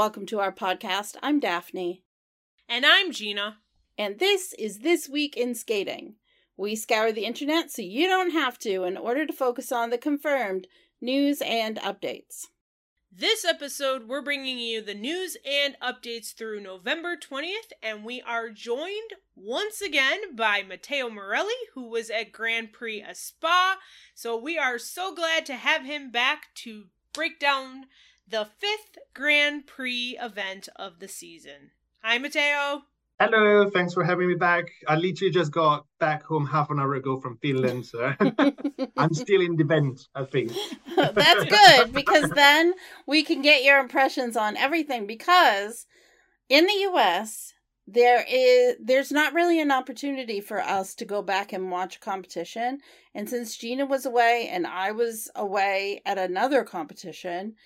Welcome to our podcast. I'm Daphne. And I'm Gina. And this is This Week in Skating. We scour the internet so you don't have to in order to focus on the confirmed news and updates. This episode, we're bringing you the news and updates through November 20th, and we are joined once again by Matteo Morelli, who was at Grand Prix Espoo. So we are so glad to have him back to break down the fifth Grand Prix event of the season. Hi, Matteo. Hello, thanks for having me back. I literally just got back home half an hour ago from Finland, so I'm still in the vent, I think. That's good because then we can get your impressions on everything because in the US there is there's not really an opportunity for us to go back and watch competition and since Gina was away and I was away at another competition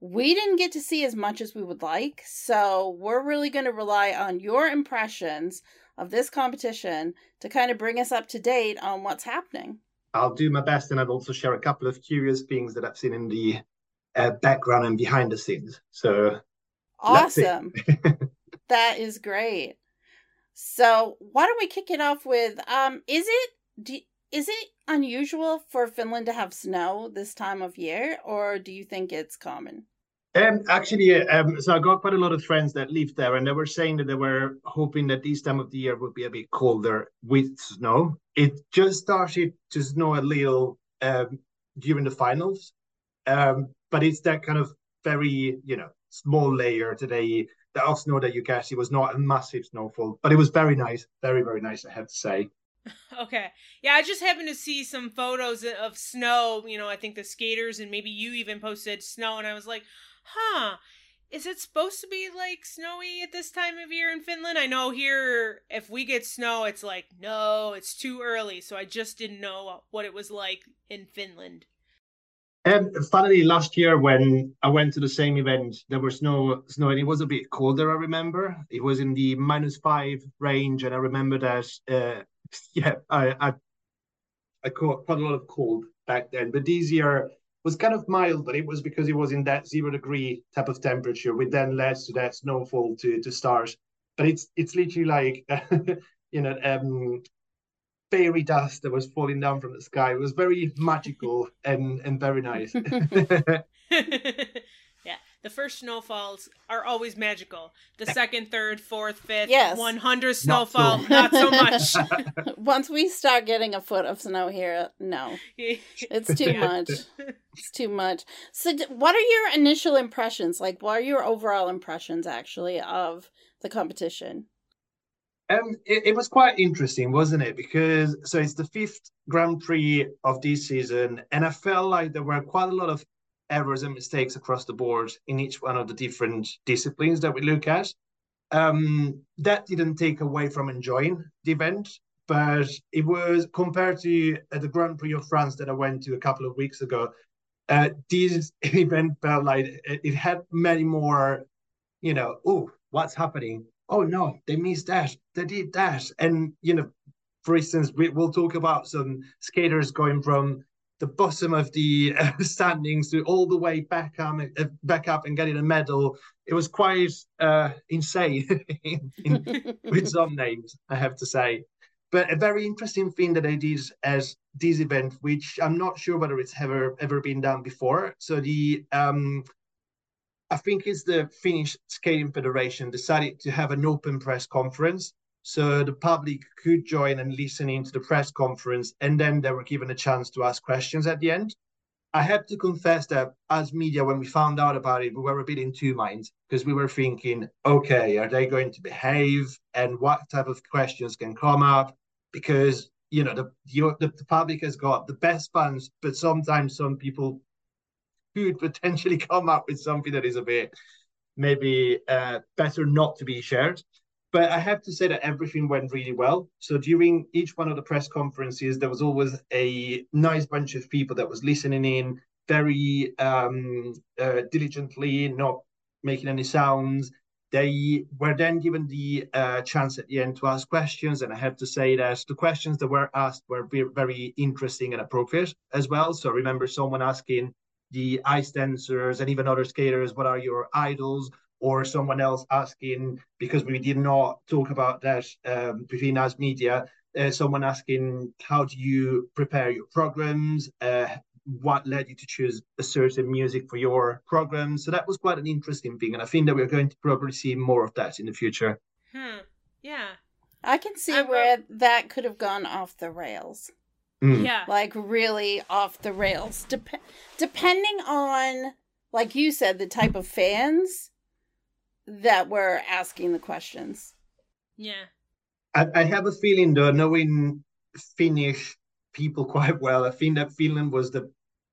we didn't get to see as much as we would like. So we're really going to rely on your impressions of this competition to kind of bring us up to date on what's happening. I'll do my best, and I'll also share a couple of curious things that I've seen in the uh, background and behind the scenes. So awesome! that is great. So why don't we kick it off with? Um, is it do, is it unusual for Finland to have snow this time of year, or do you think it's common? Um, actually, um, so I got quite a lot of friends that live there, and they were saying that they were hoping that this time of the year would be a bit colder with snow. It just started to snow a little um, during the finals, um, but it's that kind of very, you know, small layer today. The snow that you get, it was not a massive snowfall, but it was very nice, very very nice. I have to say. Okay. Yeah, I just happened to see some photos of snow. You know, I think the skaters and maybe you even posted snow, and I was like, huh, is it supposed to be like snowy at this time of year in Finland? I know here, if we get snow, it's like, no, it's too early. So I just didn't know what it was like in Finland. And finally, last year when I went to the same event, there was no snow and it was a bit colder. I remember it was in the minus five range, and I remember that. Uh, yeah, I, I I caught quite a lot of cold back then. But this year was kind of mild, but it was because it was in that zero degree type of temperature, which then led to that snowfall to to start. But it's it's literally like you know um, fairy dust that was falling down from the sky. It was very magical and and very nice. yeah, the first snowfalls are always magical. The second, third, fourth, fifth, yes. one hundred snowfall, not so, not so much. Once we start getting a foot of snow here, no, it's too much. It's too much. So, what are your initial impressions? Like, what are your overall impressions actually of the competition? Um, it, it, was quite interesting, wasn't it? Because so it's the fifth Grand Prix of this season, and I felt like there were quite a lot of errors and mistakes across the board in each one of the different disciplines that we look at. Um, that didn't take away from enjoying the event, but it was compared to uh, the Grand Prix of France that I went to a couple of weeks ago. Uh, this event felt like it, had many more, you know, oh, what's happening? oh no, they missed that, they did that, and you know, for instance, we, will talk about some skaters going from the bottom of the uh, standings to all the way back up, uh, back up and getting a medal. It was quite uh, insane in, in, with some names, I have to say. But a very interesting thing that I did as this event, which I'm not sure whether it's ever ever been done before. So the um, I think it's the Finnish Skating Federation decided to have an open press conference. So the public could join and listen into the press conference, and then they were given a chance to ask questions at the end. I have to confess that as media, when we found out about it, we were a bit in two minds because we were thinking, okay, are they going to behave, and what type of questions can come up? Because you know the the, the public has got the best fans, but sometimes some people could potentially come up with something that is a bit maybe uh, better not to be shared. But I have to say that everything went really well. So during each one of the press conferences, there was always a nice bunch of people that was listening in very um, uh, diligently, not making any sounds. They were then given the uh, chance at the end to ask questions, and I have to say that the questions that were asked were very, interesting and appropriate as well. So I remember someone asking, the ice dancers and even other skaters, what are your idols? Or someone else asking, because we did not talk about that um, between us media, uh, someone asking, how do you prepare your programs? Uh, what led you to choose a certain music for your program? So that was quite an interesting thing. And I think that we're going to probably see more of that in the future. Hmm. Yeah. I can see I where that could have gone off the rails. Mm. Yeah. Like really off the rails. Dep- depending on, like you said, the type of fans that were asking the questions. Yeah. I, I have a feeling, though, knowing Finnish people quite well, I think that Finland was the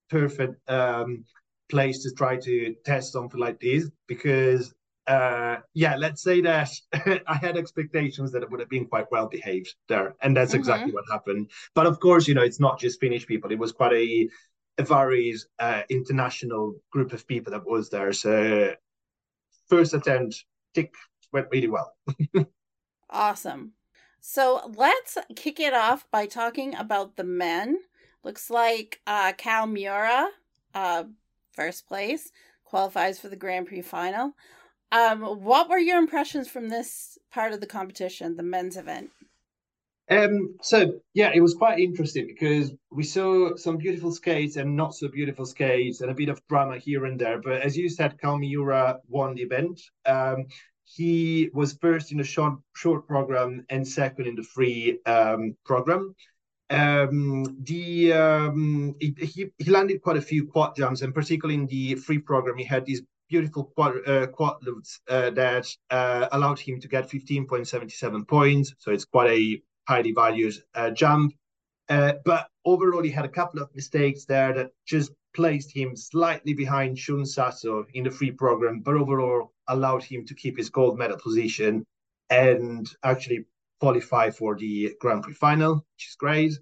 perfect um, place to try to test something like this because uh, yeah, let's say that I had expectations that it would have been quite well behaved there, and that's mm-hmm. exactly what happened. But of course, you know, it's not just Finnish people; it was quite a, a varied uh, international group of people that was there. So, first attempt, tick went really well. awesome. So let's kick it off by talking about the men. Looks like uh, Kao Miura, uh, first place, qualifies for the Grand Prix final. Um, what were your impressions from this part of the competition, the men's event? Um, so yeah, it was quite interesting because we saw some beautiful skates and not so beautiful skates and a bit of drama here and there. But as you said, Kao Miura won the event. Um, he was first in the short short program and second in the free um, program. Um, the um, he, he landed quite a few quad jumps, and particularly in the free program, he had these beautiful quad, uh, quad loops uh, that uh, allowed him to get 15.77 points. So it's quite a highly valued uh, jump. Uh, but overall, he had a couple of mistakes there that just placed him slightly behind Shun Sato in the free program, but overall allowed him to keep his gold medal position and actually qualify for the Grand Prix final, which is great.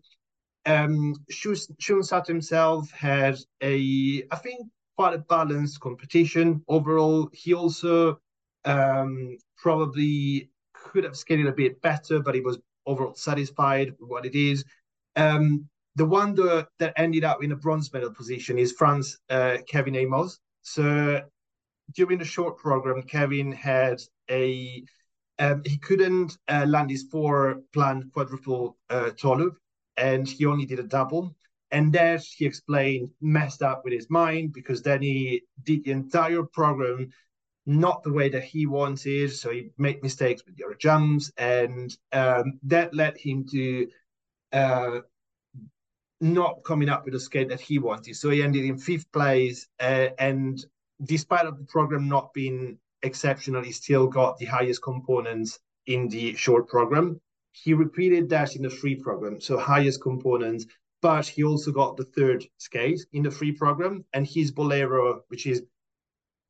Um, Shun Sato himself had a, I think, quite a balanced competition overall. He also um, probably could have skated a bit better, but he was overall satisfied with what it is. Um, the one that, that ended up in a bronze medal position is France uh, Kevin Aymoz. So during the short program, Kevin had a um, he couldn't uh, land his four planned quadruple uh, loop, and he only did a double. And that he explained messed up with his mind because then he did the entire program not the way that he wanted. So he made mistakes with your jumps, and um, that led him to uh, not coming up with a skate that he wanted. So he ended in fifth place, uh, and despite of the program not being exceptional, he still got the highest components in the short program. He repeated that in the free program, so highest components but he also got the third skate in the free program. And his Bolero, which is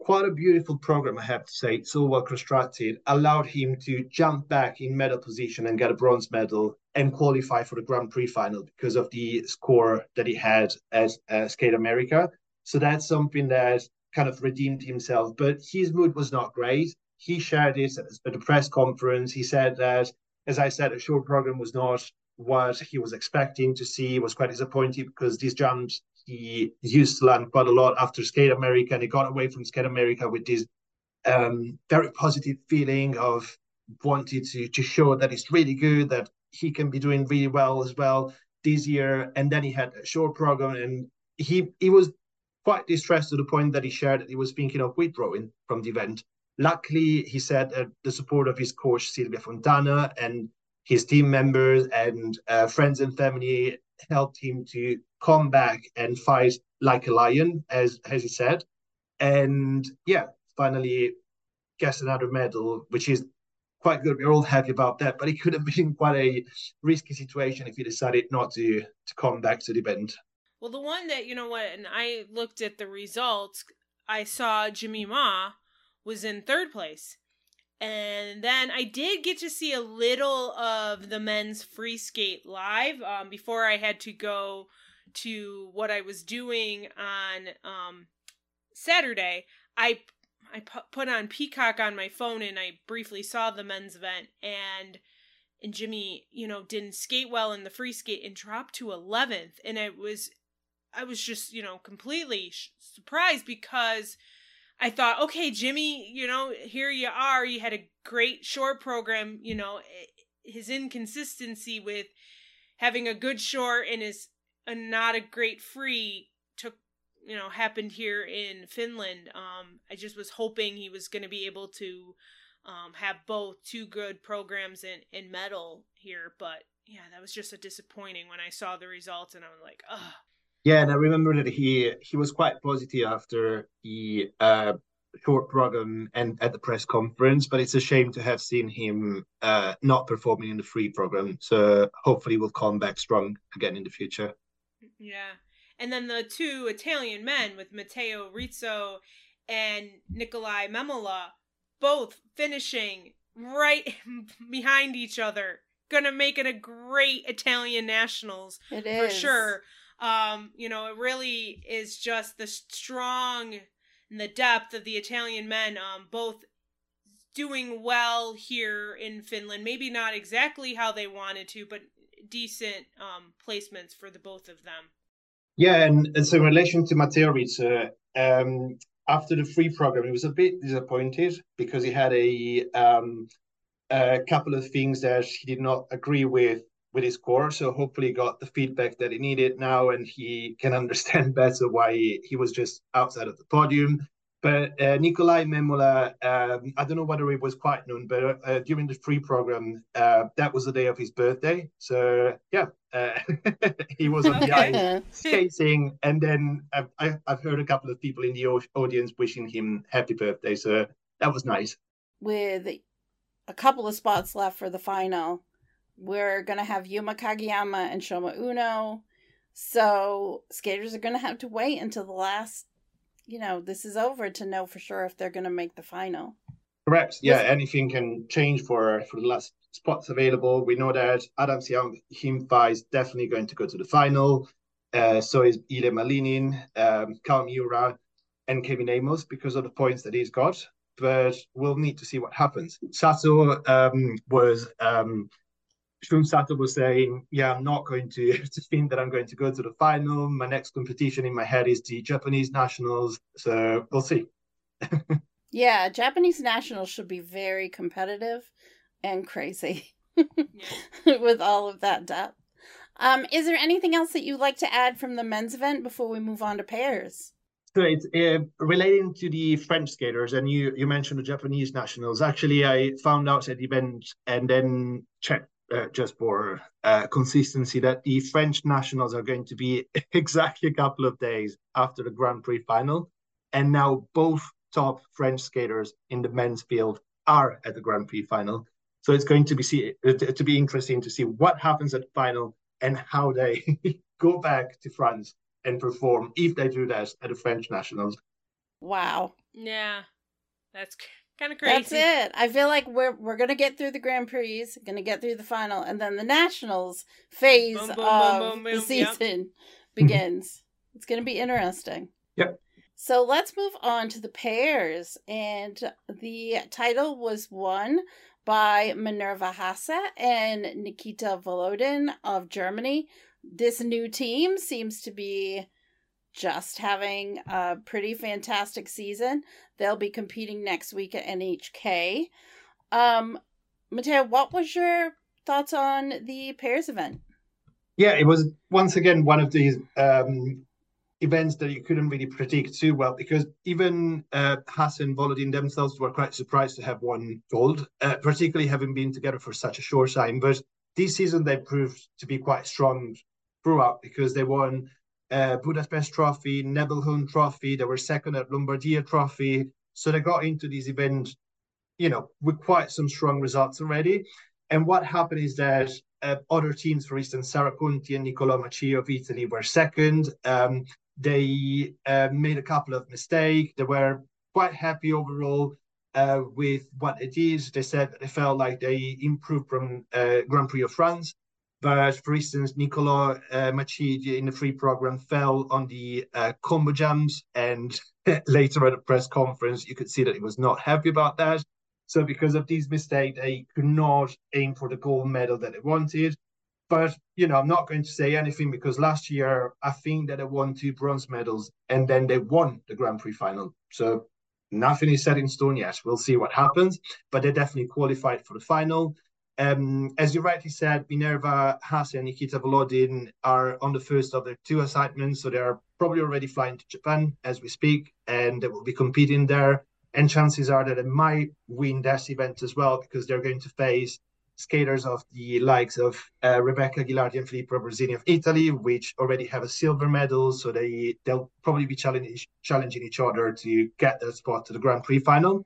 quite a beautiful program, I have to say, well constructed, allowed him to jump back in medal position and get a bronze medal and qualify for the Grand Prix final because of the score that he had at uh, Skate America. So that's something that kind of redeemed himself. But his mood was not great. He shared this at the press conference. He said that, as I said, a short program was not what he was expecting to see. He was quite disappointed because these jumps he used to land quite a lot after Skate America, and he got away from Skate America with this um, very positive feeling of wanting to to show that he's really good, that he can be doing really well as well this year. And then he had a short program, and he he was quite distressed to the point that he shared that he was thinking of withdrawing from the event. Luckily, he said that the support of his coach Silvia Fontana and his team members and uh, friends and family helped him to come back and fight like a lion, as as he said, and yeah, finally gets another medal, which is quite good. We're all happy about that, but it could have been quite a risky situation if he decided not to to come back to the event. Well, the one that you know what, and I looked at the results. I saw Jimmy Ma was in third place and then I did get to see a little of the men's free skate live um, before I had to go to what I was doing on um, Saturday. I I put on Peacock on my phone and I briefly saw the men's event and and Jimmy, you know, didn't skate well in the free skate and dropped to 11th and it was I was just, you know, completely sh- surprised because I thought, okay, Jimmy, you know, here you are. You had a great short program, you know, his inconsistency with having a good short and his a not a great free took you know happened here in Finland. Um, I just was hoping he was going to be able to um, have both two good programs in in medal here, but yeah, that was just a disappointing when I saw the results, and I was like, oh. Yeah, and I remember that he he was quite positive after the uh, short program and at the press conference, but it's a shame to have seen him uh, not performing in the free program. So hopefully we'll come back strong again in the future. Yeah. And then the two Italian men with Matteo Rizzo and Nikolaj Memola both finishing right behind each other. Gonna make it a great Italian nationals It for sure. Um, you know, it really is just the strong and the depth of the Italian men, um, both doing well here in Finland. Maybe not exactly how they wanted to, but decent um placements for the both of them. Yeah, and, and so in relation to Matteo Rizzo, um, after the free program, he was a bit disappointed because he had a um, a couple of things that he did not agree with with his score. So hopefully, got the feedback that he needed now, and he can understand better why he was just outside of the podium. But uh, Nikolaj Memola, um, I don't know whether it was quite known, but uh, during the free program, uh, that was the day of his birthday. So yeah, uh, he was on the ice skating, and then I've, I- I've heard a couple of people in the audience wishing him happy birthday. So that was nice. With a couple of spots left for the final, we're going to have Yuma Kageyama and Shoma Uno. So skaters are going to have to wait until the last, you know, this is over to know for sure if they're going to make the final. Correct. Yeah, anything can change for for the last spots available. We know that Adam Siam Himfa is definitely going to go to the final. Uh, so is Ilia Malinin, um, Kao Miura, and Kevin Aymoz because of the points that he's got. But we'll need to see what happens. Sato um, was um, Shun Sato was saying, "Yeah, I'm not going to to think that I'm going to go to the final. My next competition in my head is the Japanese nationals. So we'll see." Yeah, Japanese nationals should be very competitive and crazy with all of that depth. Um, is there anything else that you'd like to add from the men's event before we move on to pairs? So it's uh, relating to the French skaters, and you you mentioned the Japanese nationals. Actually, I found out at the event and then checked uh, just for uh, consistency that the French nationals are going to be exactly a couple of days after the Grand Prix final, and now both top French skaters in the men's field are at the Grand Prix final. So it's going to be see uh, to to be interesting to see what happens at the final and how they go back to France and perform if they do that at the French nationals. Wow. Yeah. That's kind of crazy. That's it. I feel like we're we're gonna get through the Grand Prix, gonna get through the final, and then the nationals phase Boom, boom, boom, of boom, the boom, yep. season begins. It's gonna be interesting. Yep. So let's move on to the pairs, and the title was won by Minerva Hase and Nikita Volodin of Germany. This new team seems to be just having a pretty fantastic season. They'll be competing next week at NHK. Um, Matteo, what was your thoughts on the pairs event? Yeah, it was once again one of these um, events that you couldn't really predict too well because even uh, Hase and Volodin themselves were quite surprised to have won gold, uh, particularly having been together for such a short time. But this season they proved to be quite strong throughout because they won uh, Budapest Trophy, Nebelhorn Trophy. They were second at Lombardia Trophy, so they got into this event, you know, with quite some strong results already. And what happened is that uh, other teams, for instance, Sara Conti and Niccolò Macii of Italy were second. Um, they uh, made a couple of mistakes. They were quite happy overall uh, with what it is. They said they felt like they improved from uh, Grand Prix of France. But for instance, Niccolò uh, Macii in the free program fell on the uh, combo jumps, and later at a press conference, you could see that he was not happy about that. So because of these mistakes, they could not aim for the gold medal that they wanted. but you know, I'm not going to say anything because last year I think that they won two bronze medals and then they won the Grand Prix final. So nothing is set in stone yet. We'll see what happens, but they definitely qualified for the final. Um, as you rightly said, Minerva Hase and Nikita Volodin are on the first of their two assignments, so they are probably already flying to Japan as we speak, and they will be competing there. And chances are that they might win this event as well because they're going to face skaters of the likes of uh, Rebecca Ghilardi and Filippo Ambrosini of Italy, which already have a silver medal. So they they'll probably be challenging challenging each other to get their spot to the Grand Prix final.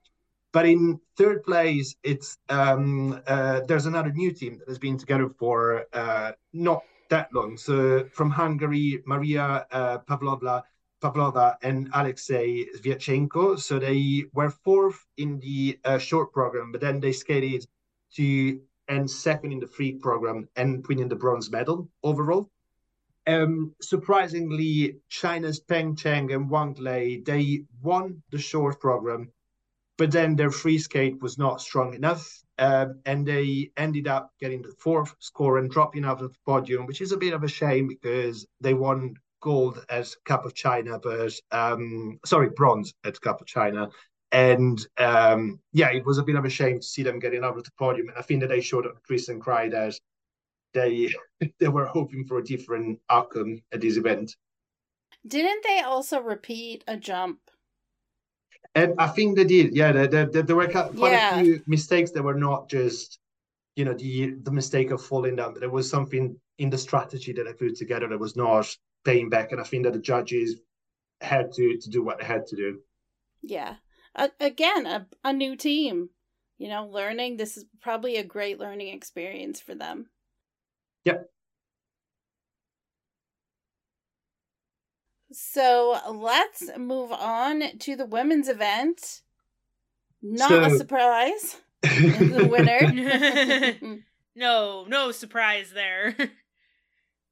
But in third place, it's um, uh, there's another new team that has been together for uh, not that long. So from Hungary, Maria uh, Pavlova, Pavlova and Alexei Sviatchenko. So they were fourth in the uh, short program, but then they skated to and second in the free program and winning the bronze medal overall. Um, surprisingly, China's Peng Cheng and Wang Lei, they won the short program, but then their free skate was not strong enough. Um, and they ended up getting the fourth score and dropping out of the podium, which is a bit of a shame because they won gold at Cup of China, but um, sorry, bronze at Cup of China, and um, yeah, it was a bit of a shame to see them getting out of the podium. And I think that they showed at Kiss and Cry that they they were hoping for a different outcome at this event. Didn't they also repeat a jump? And I think they did. Yeah, there, there, there were quite yeah. a few mistakes that were not just, you know, the the mistake of falling down, but there was something in the strategy that they put together that was not paying back. And I think that the judges had to to do what they had to do. Yeah, a, again a, a new team you know learning this is probably a great learning experience for them yep so let's move on to the women's event not so... a surprise the winner no no surprise there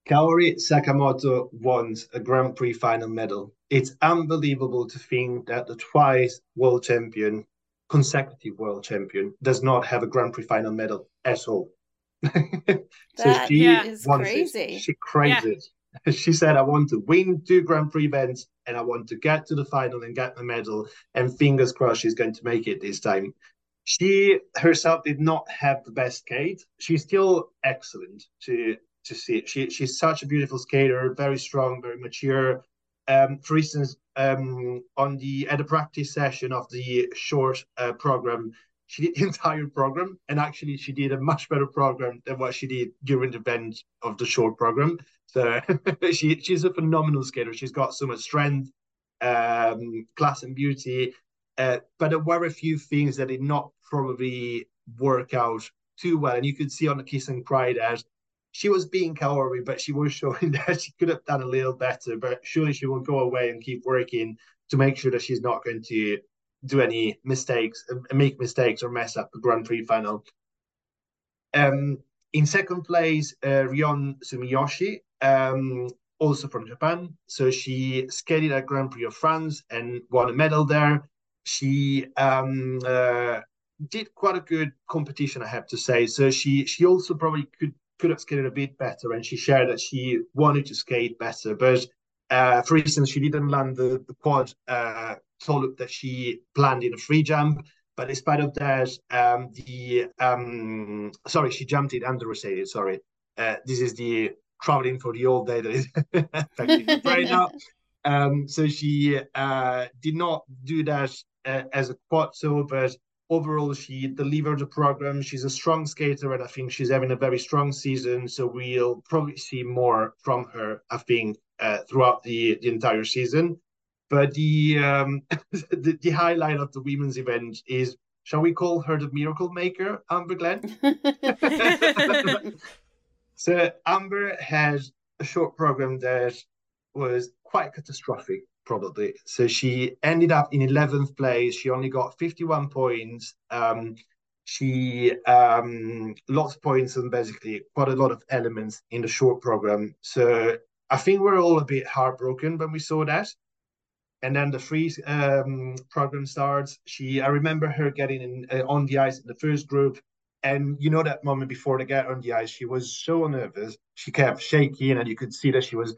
Kaori Sakamoto won a Grand Prix final medal. It's unbelievable to think that the twice world champion, consecutive world champion, does not have a Grand Prix final medal at all. so that she yeah, is crazy. It. She crazy. Yeah. She said, I want to win two Grand Prix events and I want to get to the final and get the medal. And fingers crossed she's going to make it this time. She herself did not have the best skate. She's still excellent to to see. She, she's such a beautiful skater, very strong, very mature. Um, for instance, um, on the at a practice session of the short uh, program, she did the entire program, and actually she did a much better program than what she did during the event of the short program. So she she's a phenomenal skater. She's got so much strength, um, class, and beauty. Uh, but there were a few things that did not probably work out too well, and you could see on the Kiss and Cry that she was being cowardly, but she was showing that she could have done a little better. But surely she will go away and keep working to make sure that she's not going to do any mistakes, uh, make mistakes, or mess up the Grand Prix final. Um, in second place, uh, Rion Sumiyoshi, um, also from Japan. So she skated at Grand Prix of France and won a medal there. She um, uh, did quite a good competition, I have to say. So she she also probably could could have skated a bit better, and she shared that she wanted to skate better. But uh, for instance, she didn't land the, the quad uh, that she planned in a free jump. But in spite of that, um, the um, sorry, she jumped it under rotated. Sorry, uh, this is the traveling for the old day that is right now. Um, so she uh, did not do that uh, as a quad so, but overall she delivered the program. She's a strong skater and i think she's having a very strong season. So we'll probably see more from her i think uh, throughout the, the entire season. But the, um, the, the highlight of the women's event is shall we call her the miracle maker amber glenn so amber had a short program that was quite catastrophic probably. So she ended up in 11th place. She only got 51 points. Um, she um, lost points and basically quite a lot of elements in the short program. So I think we're all a bit heartbroken when we saw that. And then the free um, program starts. She, I remember her getting in, uh, on the ice in the first group, And you know that moment before they get on the ice, she was so nervous. She kept shaking, and you could see that she was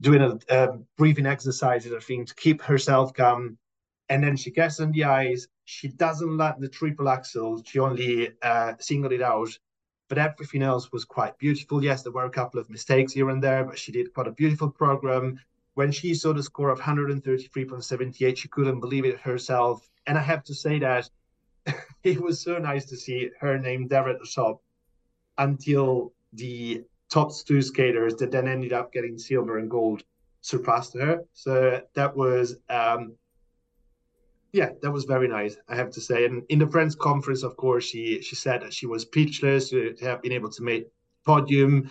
doing a, a breathing exercises, I think, to keep herself calm. And then she gets on the ice. She doesn't land the triple axel. She only uh, singled it out. But everything else was quite beautiful. Yes, there were a couple of mistakes here and there, but she did quite a beautiful program. When she saw the score of 133.78, she couldn't believe it herself. And I have to say that it was so nice to see her name there at the top until the top two skaters that then ended up getting silver and gold surpassed her. So that was, um, yeah, that was very nice, I have to say. And in the friends conference, of course, she she said that she was speechless to, have been able to make podium,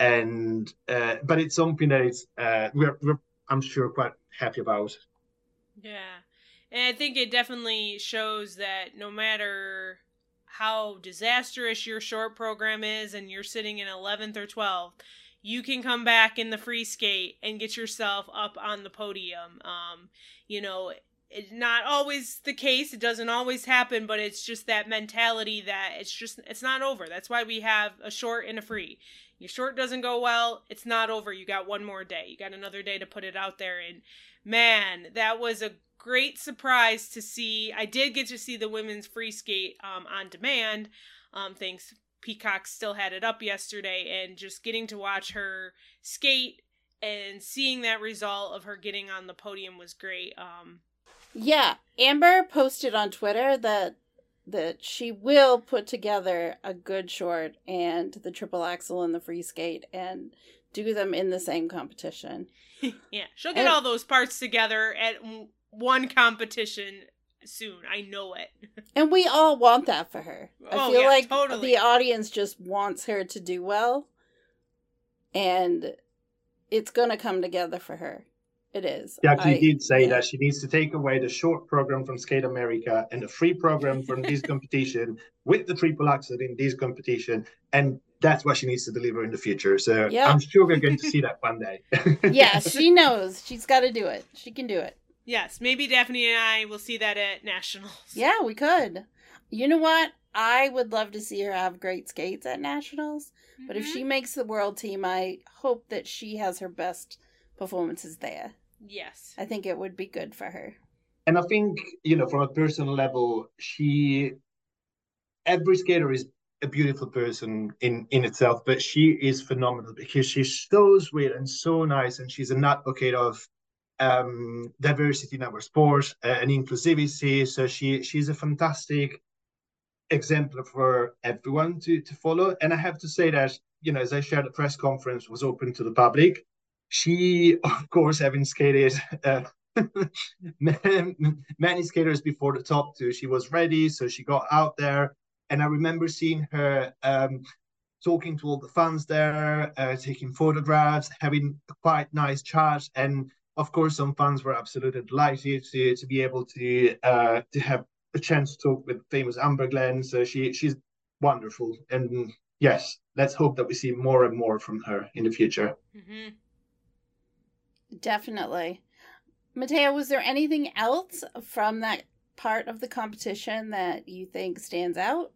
and uh, but it's something that it's uh, we're, we're I'm sure quite happy about. Yeah, and I think it definitely shows that no matter how disastrous your short program is and you're sitting in 11th or 12th, you can come back in the free skate and get yourself up on the podium. Um, you know, it's not always the case. It doesn't always happen, but it's just that mentality that it's just it's not over. That's why we have a short and a free. Your short doesn't go well, it's not over. You got one more day. You got another day to put it out there and man, that was a great surprise to see. I did get to see the women's free skate um, on demand. Um, thanks, Peacock still had it up yesterday, and just getting to watch her skate and seeing that result of her getting on the podium was great. Um, yeah, Amber posted on Twitter that that she will put together a good short and the triple axel and the free skate and do them in the same competition. yeah, she'll get and, all those parts together at one competition soon. I know it. and we all want that for her. I oh, feel yeah, like totally. the audience just wants her to do well. And it's going to come together for her. It is. Yeah, she I, did say yeah. that she needs to take away the short program from Skate America and the free program from this competition with the triple axel in this competition. And that's what she needs to deliver in the future. So yep. I'm sure we're going to see that one day. yeah, she knows. She's got to do it. She can do it. Yes, maybe Daphne and I will see that at nationals. Yeah, we could. You know what? I would love to see her have great skates at nationals. Mm-hmm. But if she mm-hmm. makes the world team, I hope that she has her best performances there. Yes. I think it would be good for her. And I think, you know, from a personal level, she every skater is a beautiful person in in itself, but she is phenomenal because she's so sweet and so nice, and she's an advocate of um, diversity in our sport uh, and inclusivity. So she she's a fantastic example for everyone to to follow. And I have to say that you know, as I shared, the press conference was open to the public. She, of course, having skated. Uh, many skaters before the top two, she was ready, so she got out there, and I remember seeing her um, talking to all the fans there, uh, taking photographs, having a quite nice chat, and of course, some fans were absolutely delighted to, to be able to uh, to have a chance to talk with famous Amber Glenn. So she she's wonderful, and yes, let's hope that we see more and more from her in the future. Mm-hmm. Definitely, Matteo. Was there anything else from that part of the competition that you think stands out?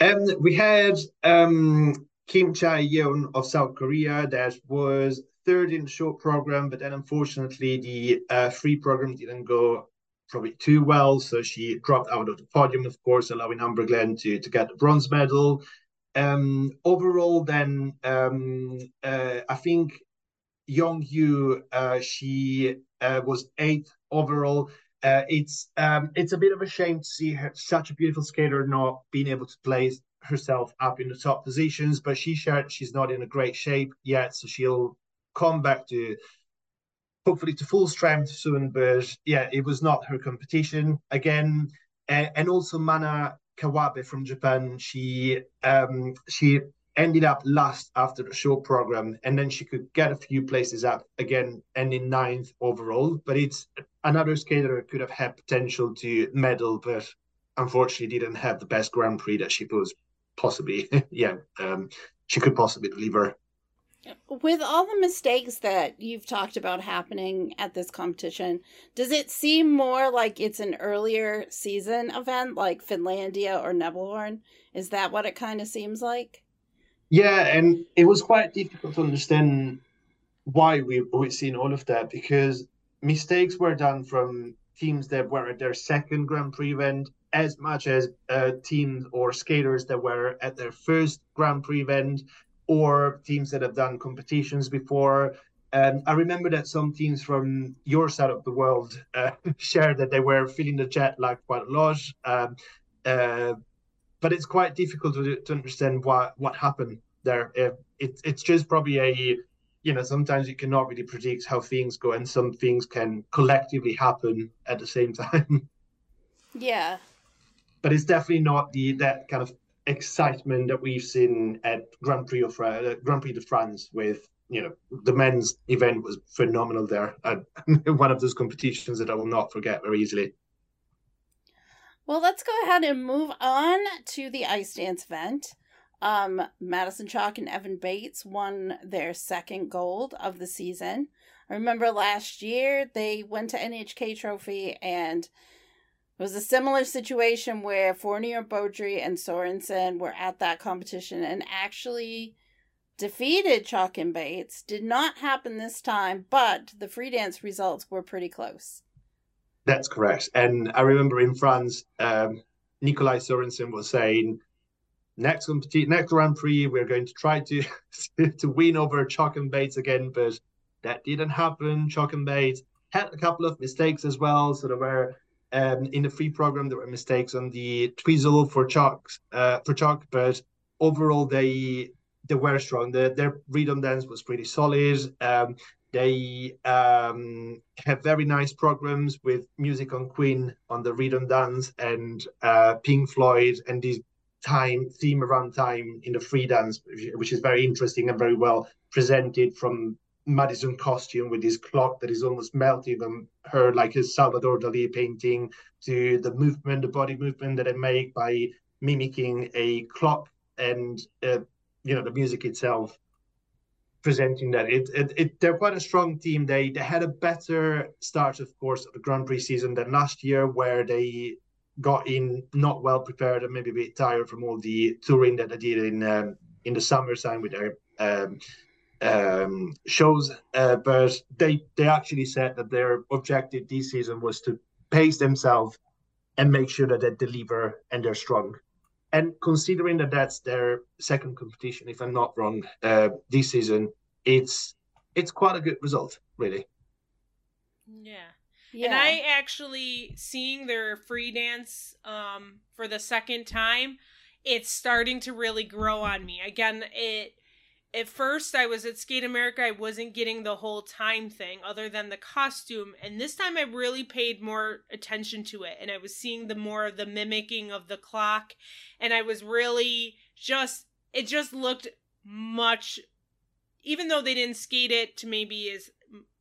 Um, we had um, Kim Chae Yeon of South Korea that was third in the short program, but then unfortunately the uh, free program didn't go probably too well, so she dropped out of the podium, of course, allowing Amber Glenn to, to get the bronze medal. Um, overall, then um, uh, I think Young Yu, uh, she uh, was eighth overall. Uh, it's um, it's a bit of a shame to see her, such a beautiful skater not being able to place herself up in the top positions, but she she's not in a great shape yet, so she'll come back to hopefully to full strength soon. But yeah, it was not her competition again. And, and also Mana Kawabe from Japan, she um, she ended up last after the show program, and then she could get a few places up again, ending ninth overall. But it's another skater could have had potential to medal, but unfortunately didn't have the best Grand Prix that she was possibly, yeah, um, she could possibly deliver. With all the mistakes that you've talked about happening at this competition, does it seem more like it's an earlier season event like Finlandia or Nebelhorn? Is that what it kind of seems like? Yeah, and it was quite difficult to understand why we, we've seen all of that because mistakes were done from teams that were at their second Grand Prix event as much as uh, teams or skaters that were at their first Grand Prix event or teams that have done competitions before. Um, I remember that some teams from your side of the world uh, shared that they were feeling the jet lag quite a lot. Um, uh, but it's quite difficult to, to understand what, what happened there. Uh, it, it's just probably a, you know, sometimes you cannot really predict how things go, and some things can collectively happen at the same time. Yeah. But it's definitely not the that kind of excitement that we've seen at Grand Prix of uh, Grand Prix de France with you know the men's event was phenomenal there and one of those competitions that I will not forget very easily. Well, let's go ahead and move on to the ice dance event. Um, Madison Chock and Evan Bates won their second gold of the season. I remember last year they went to NHK Trophy and it was a similar situation where Fournier, Beaudry, and Sorensen were at that competition and actually defeated Chock and Bates. Did not happen this time, but the free dance results were pretty close. That's correct. And I remember in France, um, Nikolai Sorensen was saying, next next Grand Prix, we're going to try to to win over Chock and Bates again, but that didn't happen. Chock and Bates had a couple of mistakes as well. So there were um, in the free program, there were mistakes on the twizzle for Chock, uh, for Chock, but overall they they were strong. The, their rhythm dance was pretty solid. Um, they um, have very nice programs with music on Queen on the rhythm dance and uh, Pink Floyd and this time theme around time in the free dance, which is very interesting and very well presented from Madison costume with this clock that is almost melting on her like a Salvador Dali painting to the movement, the body movement that I make by mimicking a clock and uh, you know the music itself presenting that. It, it, it they're quite a strong team. They they had a better start, of course, of the Grand Prix season than last year, where they got in not well prepared and maybe a bit tired from all the touring that they did in um, in the summertime with their um, um, shows, uh, but they they actually said that their objective this season was to pace themselves and make sure that they deliver and they're strong. And considering that that's their second competition, if I'm not wrong, uh, this season, it's it's quite a good result, really. Yeah. Yeah. And I actually seeing their free dance um, for the second time, it's starting to really grow on me. Again, it at first I was at Skate America, I wasn't getting the whole time thing other than the costume. And this time I really paid more attention to it. And I was seeing the more of the mimicking of the clock. And I was really just, it just looked much, even though they didn't skate it to maybe as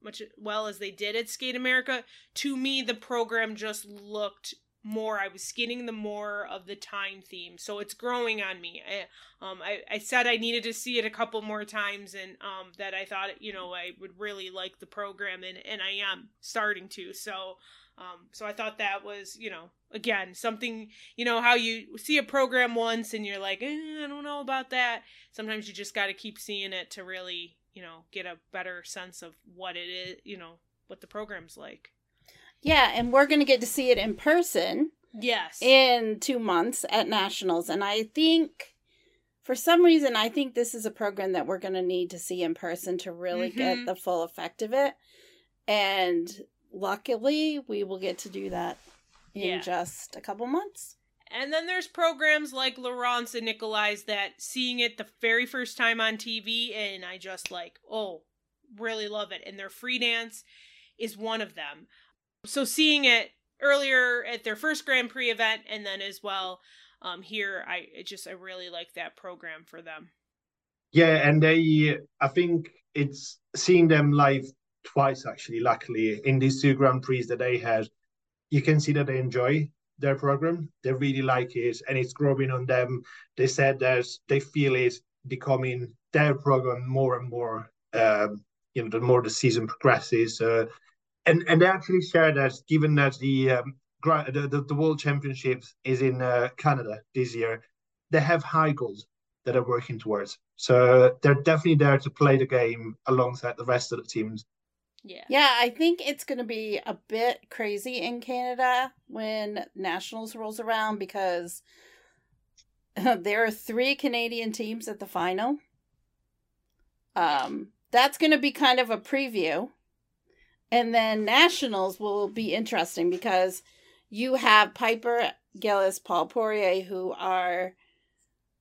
much well as they did at Skate America, to me, the program just looked more i was getting the more of the time theme. So it's growing on me. I, um, I, I said i needed to see it a couple more times and um, that i thought you know i would really like the program and, and i am starting to. So um, so i thought that was you know again something you know how you see a program once and you're like eh, i don't know about that. Sometimes you just got to keep seeing it to really you know get a better sense of what it is you know what the program's like yeah, and we're going to get to see it in person. Yes. In two months at Nationals. And I think, for some reason, I think this is a program that we're going to need to see in person to really mm-hmm. get the full effect of it. And luckily, we will get to do that in yeah. just a couple months. And then there's programs like Laurence and Nikolai's that seeing it the very first time on TV, and I just like, oh, really love it. And their free dance is one of them. So seeing it earlier at their first Grand Prix event and then as well um, here, I just I really like that program for them. Yeah, and they I think it's seeing them live twice actually. Luckily, in these two Grand Prix that they had, you can see that they enjoy their program. They really like it, and it's growing on them. They said that they feel it becoming their program more and more. Um, you know, the more the season progresses, uh, and and they actually share that given that the um, the, the, the World Championships is in uh, Canada this year, they have high goals that are working towards. So they're definitely there to play the game alongside the rest of the teams. Yeah. Yeah, I think it's going to be a bit crazy in Canada when Nationals rolls around because there are three Canadian teams at the final. Um, that's going to be kind of a preview. And then Nationals will be interesting because you have Piper Gillis, Paul Poirier, who are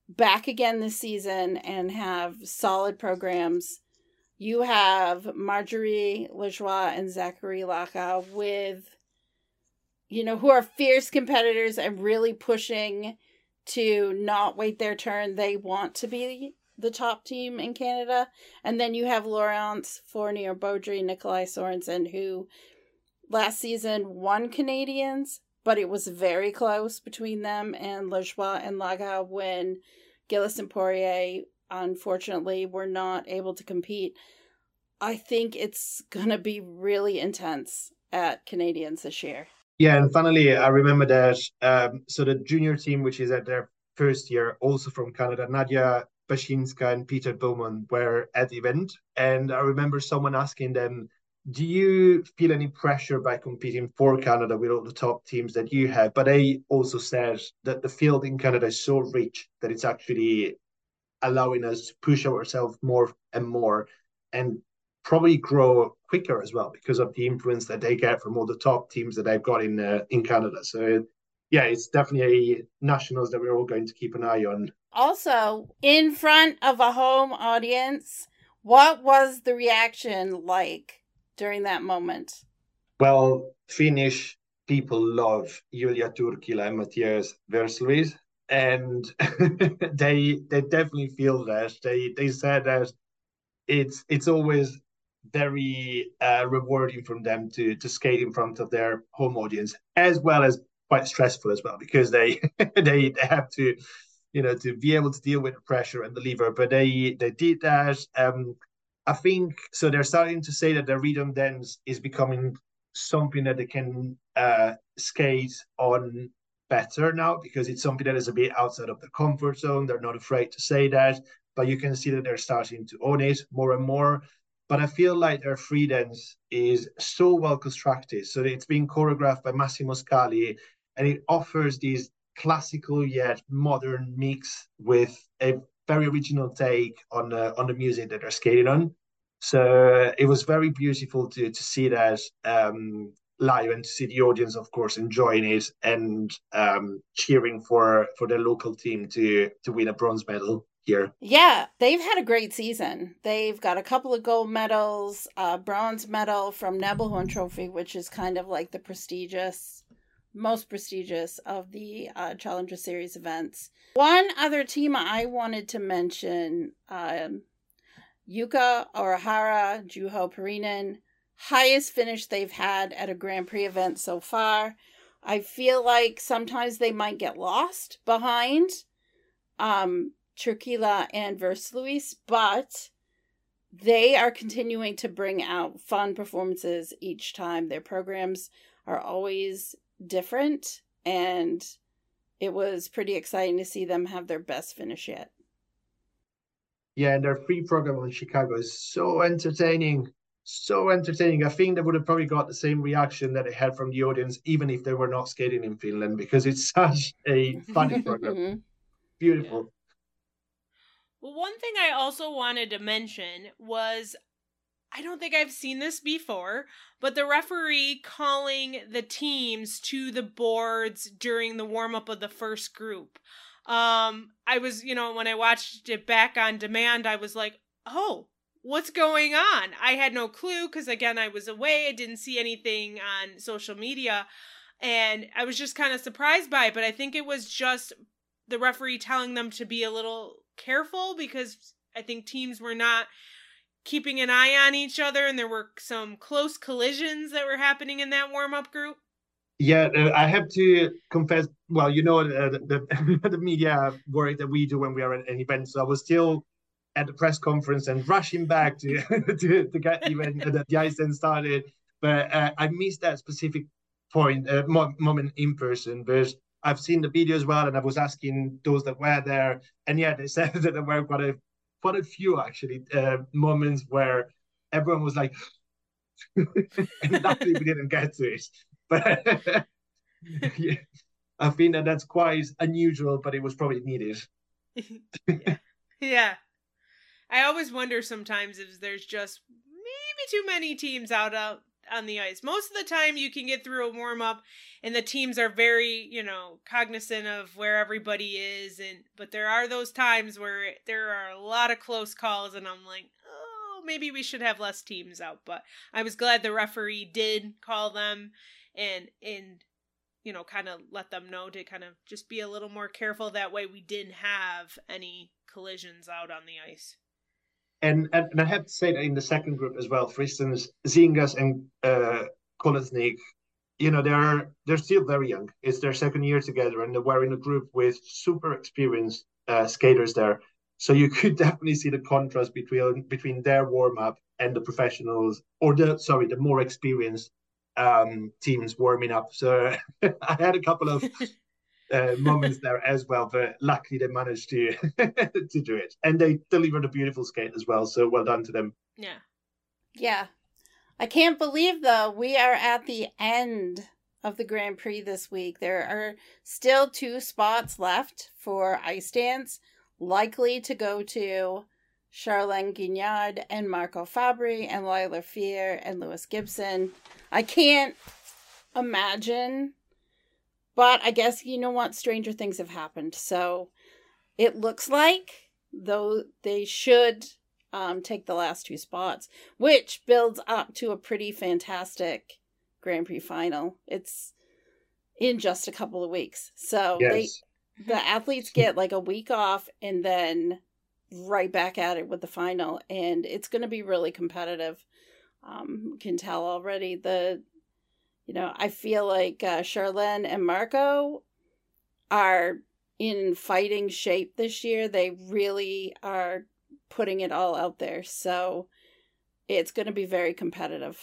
back again this season and have solid programs. You have Marjorie Lajoie and Zachary Lagha with, you know, who are fierce competitors and really pushing to not wait their turn. They want to be the top team in Canada. And then you have Laurence Fournier Beaudry, Nikolaj Sorensen, who last season won Canadians, but it was very close between them and Lajoie and Lagha when Gillis and Poirier, unfortunately, were not able to compete. I think it's going to be really intense at Canadians this year. Yeah, and finally, I remember that. Um, so the junior team, which is at their first year, also from Canada, Nadia Bashynska and Peter Beaumont were at the event. And I remember someone asking them, do you feel any pressure by competing for Canada with all the top teams that you have? But they also said that the field in Canada is so rich that it's actually allowing us to push ourselves more and more and probably grow quicker as well because of the influence that they get from all the top teams that they've got in uh, in Canada. So yeah, it's definitely nationals that we're all going to keep an eye on. Also, in front of a home audience, what was the reaction like? during that moment? Well, Finnish people love Juulia Turkkila and Matthias Versluis, and they they definitely feel that. They they said that it's it's always very uh, rewarding from them to to skate in front of their home audience, as well as quite stressful as well because they they, have to you know to be able to deal with the pressure and the lever. But they they did that. Um, I think so. They're starting to say that the rhythm dance is becoming something that they can uh, skate on better now because it's something that is a bit outside of their comfort zone. They're not afraid to say that, but you can see that they're starting to own it more and more. But I feel like their free dance is so well constructed. So it's being choreographed by Massimo Scali, and it offers these classical yet modern mix with a very original take on the on the music that they're skating on. So it was very beautiful to to see that um, live and to see the audience, of course, enjoying it and um, cheering for for their local team to to win a bronze medal here. Yeah, they've had a great season. They've got a couple of gold medals, a bronze medal from Nebelhorn Trophy, which is kind of like the prestigious most prestigious of the uh, Challenger Series events. One other team I wanted to mention um, Yuka Orihara, Juho Pirinen, highest finish they've had at a Grand Prix event so far. I feel like sometimes they might get lost behind um, Turkkila and Versluis, but they are continuing to bring out fun performances each time. Their programs are always different and it was pretty exciting to see them have their best finish yet. Yeah, and their free program on Chicago is so entertaining. So entertaining. I think they would have probably got the same reaction that they had from the audience, even if they were not skating in Finland, because it's such a funny program. Beautiful. Well, one thing I also wanted to mention was I don't think I've seen this before, but the referee calling the teams to the boards during the warm up of the first group. Um, I was, you know, when I watched it back on demand, I was like, oh, what's going on? I had no clue because, again, I was away. I didn't see anything on social media. And I was just kind of surprised by it. But I think it was just the referee telling them to be a little careful because I think teams were not keeping an eye on each other and there were some close collisions that were happening in that warm-up group yeah uh, i have to confess well you know uh, the, the, the media work that we do when we are at an event so i was still at the press conference and rushing back to to, to get even the, the ice then started. But uh, I missed that specific point uh, moment in person. But I've seen the video as well, and I was asking those that were there, and yeah, they said that there were quite a quite a few actually uh, moments where everyone was like, and luckily we didn't get to it. But yeah, I think that that's quite unusual, but it was probably needed. yeah. yeah. I always wonder sometimes if there's just maybe too many teams out out on the ice. Most of the time you can get through a warm up and the teams are very, you know, cognizant of where everybody is and but there are those times where there are a lot of close calls and I'm like, "Oh, maybe we should have less teams out." But I was glad the referee did call them and and you know, kind of let them know to kind of just be a little more careful. That way, we didn't have any collisions out on the ice. And, and, and I have to say that in the second group as well, for instance, Zingas and uh, Kolesnik, you know, they're they're still very young. It's their second year together, and they were in a group with super experienced uh, skaters there. So you could definitely see the contrast between between their warm up and the professionals, or the sorry, the more experienced um, teams warming up. So I had a couple of uh, moments there as well, but luckily they managed to to do it, and they delivered a beautiful skate as well. So well done to them. Yeah, yeah. I can't believe though we are at the end of the Grand Prix this week. There are still two spots left for ice dance, likely to go to Charlene Guignard and Marco Fabbri and Lila Fear and Lewis Gibson. I can't imagine, but I guess you know what? Stranger things have happened. So it looks like though they should um, take the last two spots, which builds up to a pretty fantastic Grand Prix final. It's in just a couple of weeks. So yes. they the athletes get like a week off and then right back at it with the final and it's going to be really competitive um, can tell already the, you know, I feel like uh, Charlene and Marco are in fighting shape this year. They really are putting it all out there. So it's going to be very competitive.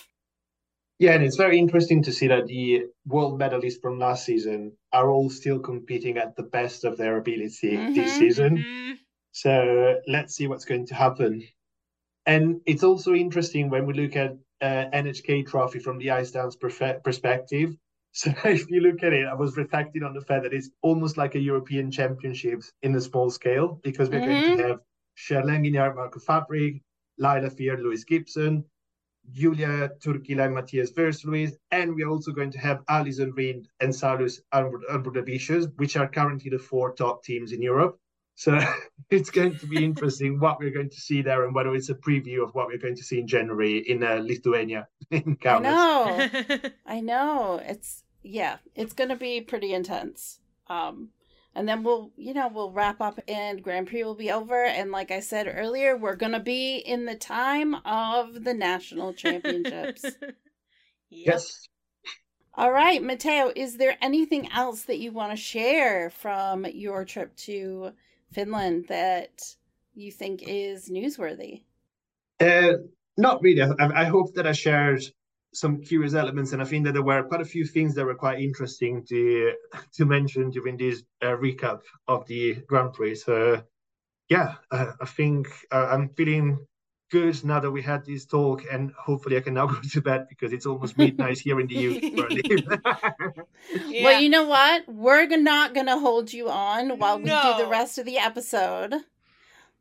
Yeah, and it's very interesting to see that the world medalists from last season are all still competing at the best of their ability mm-hmm, this season. Mm-hmm. So let's see what's going to happen. And it's also interesting when we look at uh, NHK trophy from the ice dance perfe- perspective. So if you look at it, I was reflecting on the fact that it's almost like a European Championships in a small scale because we're mm-hmm. going to mm-hmm. have Charlene Guignard, Marco Lila Fear, Lewis Gibson, Juulia Turkkila and Matthias Versluis, and we're also going to have Allison Reed and Saulius Ambrulevicius, which are currently the four top teams in Europe. So it's going to be interesting what we're going to see there and whether it's a preview of what we're going to see in January in uh, Lithuania in Kaunas. I know. I know. It's yeah, it's going to be pretty intense. Um and then we'll, you know, we'll wrap up and Grand Prix will be over and like I said earlier, we're going to be in the time of the national championships. Yes. All right, Matteo, is there anything else that you want to share from your trip to Finland that you think is newsworthy? Uh, not really. I, I, hope that I shared some curious elements, and I think that there were quite a few things that were quite interesting to to mention during this uh, recap of the Grand Prix. So, yeah, uh, I think uh, I'm feeling good now that we had this talk, and hopefully I can now go to bed because it's almost midnight here in the UK. yeah. Well, you know what? We're not going to hold you on while we no. do the rest of the episode.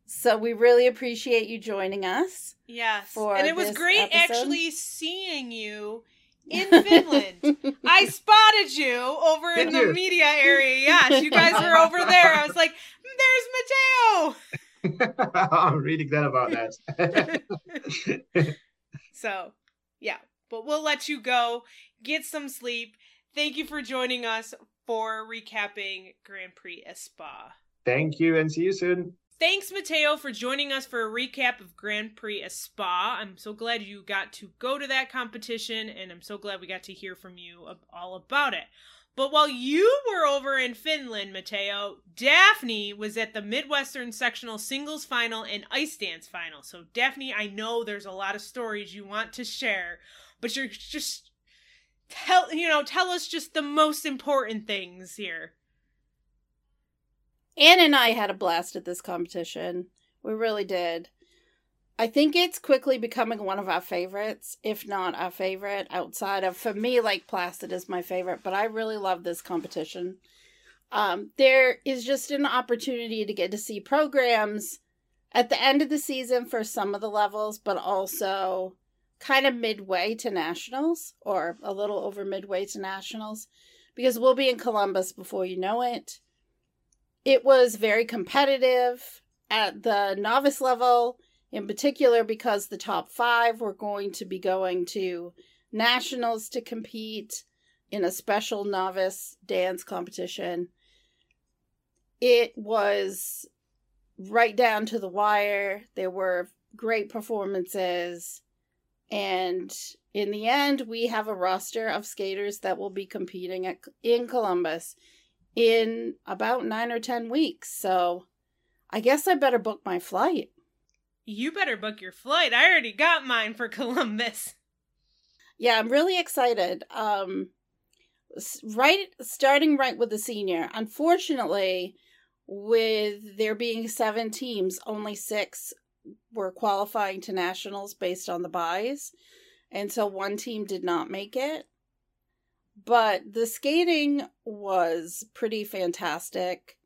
So we really appreciate you joining us. Yes, and it was great episode. actually seeing you in Finland. I spotted you over in the media area. Yes, you guys were over there. I was like, mm, "There's Matteo." I'm really glad about that. so, yeah, but we'll let you go. Get some sleep. Thank you for joining us for recapping Grand Prix Espoo. Thank you, and see you soon. Thanks, Matteo, for joining us for a recap of Grand Prix Espoo. I'm so glad you got to go to that competition, and I'm so glad we got to hear from you all about it. But while you were over in Finland, Matteo, Daphne was at the Midwestern Sectional Singles Final and Ice Dance Final. So, Daphne, I know there's a lot of stories you want to share, but you're just tell you know tell us just the most important things here. Anne and I had a blast at this competition. We really did. I think it's quickly becoming one of our favorites, if not our favorite, outside of, for me, like Placid is my favorite, but I really love this competition. Um, there is just an opportunity to get to see programs at the end of the season for some of the levels, but also kind of midway to nationals or a little over midway to nationals because we'll be in Columbus before you know it. It was very competitive at the novice level in particular because the top five were going to be going to nationals to compete in a special novice dance competition. It was right down to the wire. There were great performances. And in the end, we have a roster of skaters that will be competing at, in Columbus in about nine or 10 weeks. So I guess I better book my flight. You better book your flight. I already got mine for Columbus. Yeah, I'm really excited. Um right starting right with the senior. Unfortunately, with there being 7 teams, only 6 were qualifying to nationals based on the buys. And so one team did not make it. But the skating was pretty fantastic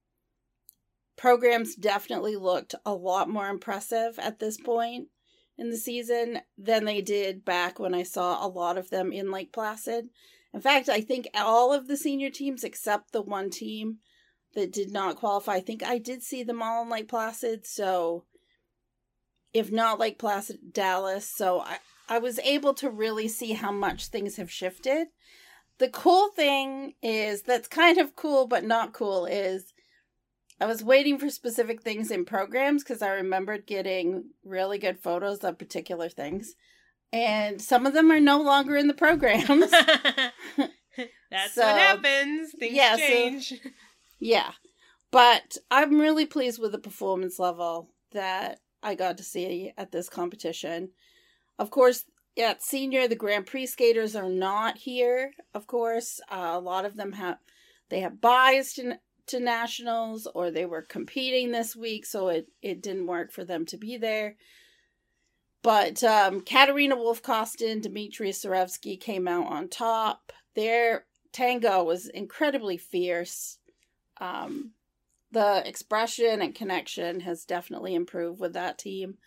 programs definitely looked a lot more impressive at this point in the season than they did back when I saw a lot of them in Lake Placid. In fact, I think all of the senior teams except the one team that did not qualify, I think I did see them all in Lake Placid. So, if not Lake Placid, Dallas. So, I, I was able to really see how much things have shifted. The cool thing is that's kind of cool, but not cool is I was waiting for specific things in programs because I remembered getting really good photos of particular things. And some of them are no longer in the programs. That's so, what happens. Things yeah, change. So, yeah. But I'm really pleased with the performance level that I got to see at this competition. Of course, at senior, the Grand Prix skaters are not here. Of course, uh, a lot of them have they have biased in to nationals or they were competing this week, so it, it didn't work for them to be there. But um, Katarina Wolfkostin, Dmitry Tsarevski came out on top. Their tango was incredibly fierce. Um, the expression and connection has definitely improved with that team.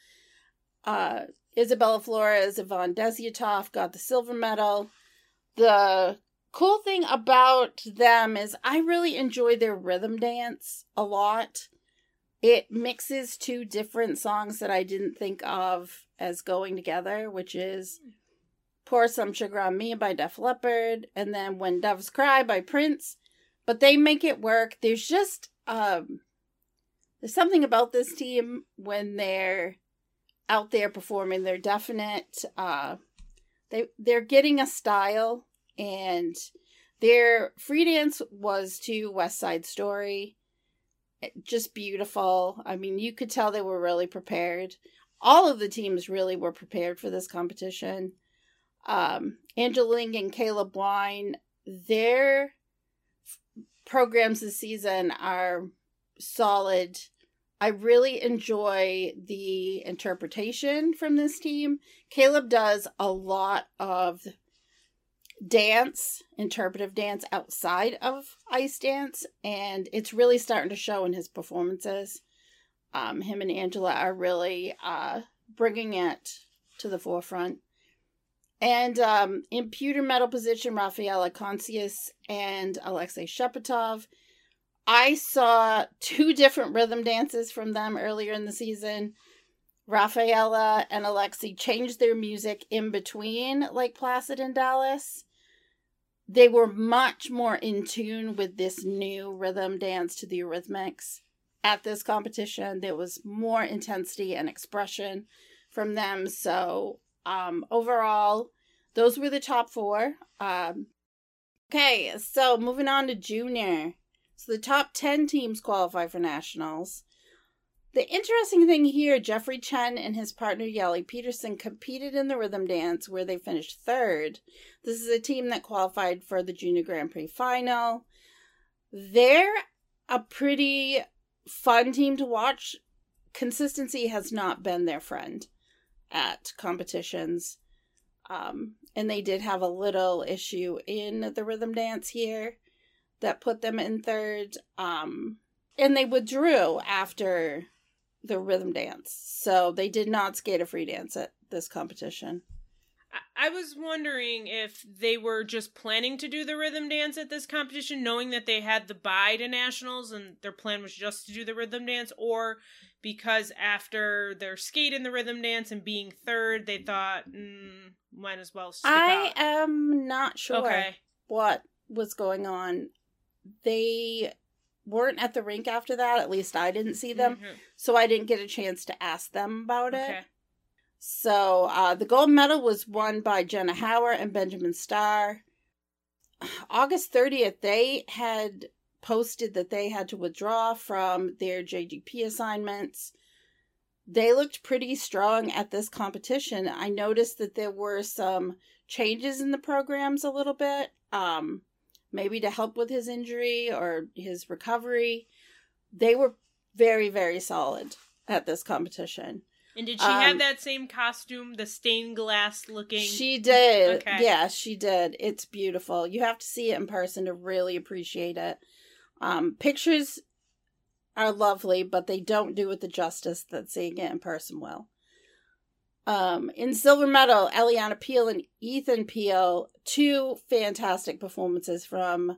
Uh, Isabella Flores, Ivan Desyatov got the silver medal. The cool thing about them is I really enjoy their rhythm dance a lot. It mixes two different songs that I didn't think of as going together, which is Pour Some Sugar on Me by Def Leppard and then When Doves Cry by Prince. But they make it work. There's just um there's something about this team when they're out there performing. They're definite uh they they're getting a style and their free dance was to West Side Story. Eh, just beautiful. I mean, you could tell they were really prepared. All of the teams really were prepared for this competition. Um, and Caleb Wein, their programs this season are solid. I really enjoy the interpretation from this team. Caleb does a lot of dance, interpretive dance outside of ice dance, and it's really starting to show in his performances. Um, him and Angela are really uh, bringing it to the forefront. And um, in pewter medal position, Rafaela Koncius and Alexei Shepetov. I saw two different rhythm dances from them earlier in the season. Rafaela and Alexei changed their music in between Lake Placid and Dallas. They were much more in tune with this new rhythm dance to the Eurythmics. At this competition, there was more intensity and expression from them. So, um, overall, those were the top four. Um, Okay, so moving on to junior. So the top 10 teams qualify for nationals. The interesting thing here, Jeffrey Chen and his partner Yahli Pedersen competed in the rhythm dance where they finished third. This is a team that qualified for the Junior Grand Prix final. They're a pretty fun team to watch. Consistency has not been their friend at competitions. Um, and they did have a little issue in the rhythm dance here that put them in third. Um, and they withdrew after the rhythm dance. So they did not skate a free dance at this competition. I was wondering if they were just planning to do the rhythm dance at this competition, knowing that they had the bye to nationals and their plan was just to do the rhythm dance, or because after their skate in the rhythm dance and being third, they thought, mm, might as well. I out. am not sure okay. what was going on. They weren't at the rink after that. At least I didn't see them. Mm-hmm. So I didn't get a chance to ask them about okay. it. So uh, the gold medal was won by Jenna Hauer and Benjamin Starr. August 30th, they had posted that they had to withdraw from their JGP assignments. They looked pretty strong at this competition. I noticed that there were some changes in the programs a little bit. Um, maybe to help with his injury or his recovery. They were very, very solid at this competition. And did she um, have that same costume, the stained glass looking? She did. Okay. Yeah, she did. It's beautiful. You have to see it in person to really appreciate it. Um, pictures are lovely, but they don't do it the justice that seeing it in person will. Um, in silver medal, Eliana Peal and Ethan Peal, two fantastic performances from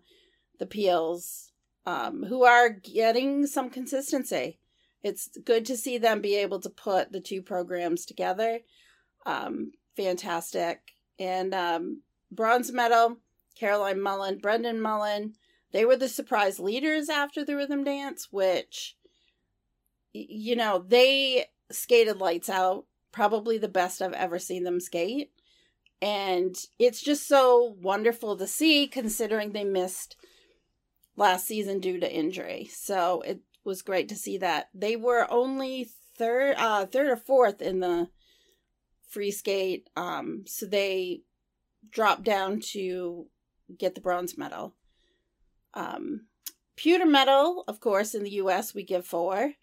the Peals, um, who are getting some consistency. It's good to see them be able to put the two programs together. Um, fantastic. And um, bronze medal, Caroline Mullen, Brendan Mullen. They were the surprise leaders after the rhythm dance, which, you know, they skated lights out probably the best I've ever seen them skate. And it's just so wonderful to see considering they missed last season due to injury. So it was great to see that. They were only third uh third or fourth in the free skate. Um so they dropped down to get the bronze medal. Um pewter medal, of course, in the US we give four.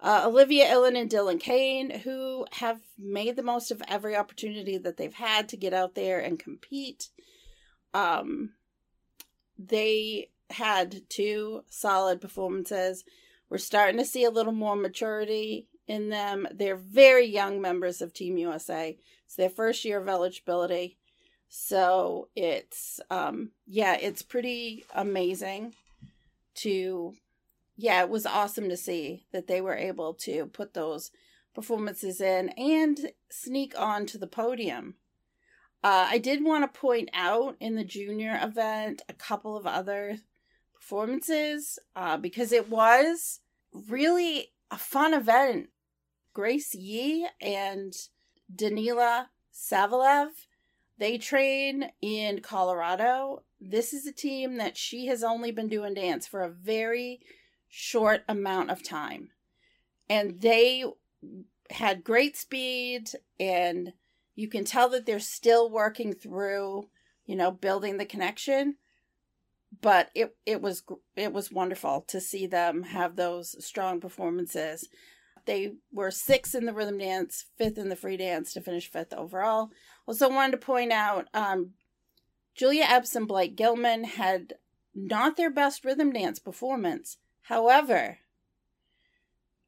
Uh, Olivia Ilin and Dylan Cain, who have made the most of every opportunity that they've had to get out there and compete. Um, they had two solid performances. We're starting to see a little more maturity in them. They're very young members of Team USA. It's their first year of eligibility. So it's, um, yeah, it's pretty amazing to yeah, it was awesome to see that they were able to put those performances in and sneak on to the podium. Uh, I did want to point out in the junior event a couple of other performances uh, because it was really a fun event. Grace Yee and Danila Savalev, they train in Colorado. This is a team that she has only been doing dance for a very short amount of time. And they had great speed and you can tell that they're still working through, you know, building the connection. But it it was it was wonderful to see them have those strong performances. They were sixth in the rhythm dance, fifth in the free dance to finish fifth overall. Also wanted to point out um, Julia Epps and Blake Gilman had not their best rhythm dance performance, However,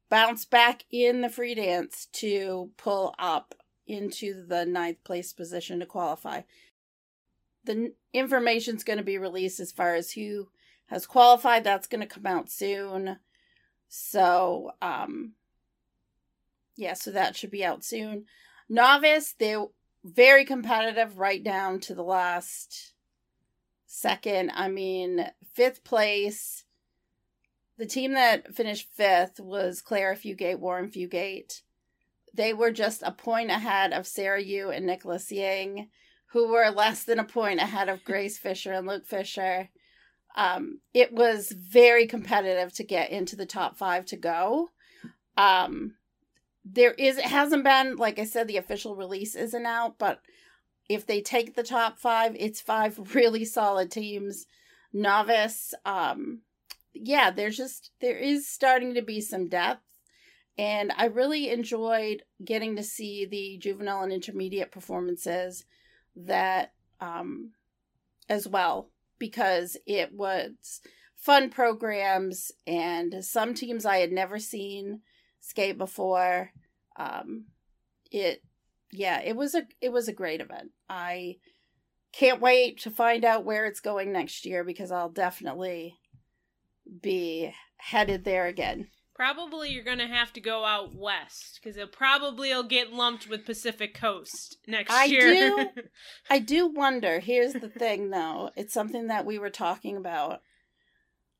bounce back in the free dance to pull up into the ninth place position to qualify. The information is going to be released as far as who has qualified. That's going to come out soon. So, um, yeah, so that should be out soon. Novice, they're very competitive right down to the last second. I mean, fifth place the team that finished fifth was Claire Fugate, Warren Fugate. They were just a point ahead of Sarah Yu and Nicholas Yang, who were less than a point ahead of Grace Fisher and Luke Fisher. Um, it was very competitive to get into the top five to go. Um, there is it hasn't been like I said the official release isn't out, but if they take the top five, it's five really solid teams. Novice, um, yeah, there's just there is starting to be some depth. And I really enjoyed getting to see the juvenile and intermediate performances that um as well because it was fun programs and some teams I had never seen skate before. Um it yeah, it was a it was a great event. I can't wait to find out where it's going next year because I'll definitely be headed there again. Probably you're gonna have to go out west because it probably will get lumped with Pacific Coast next I year. do, I do wonder. Here's the thing, though. It's something that we were talking about.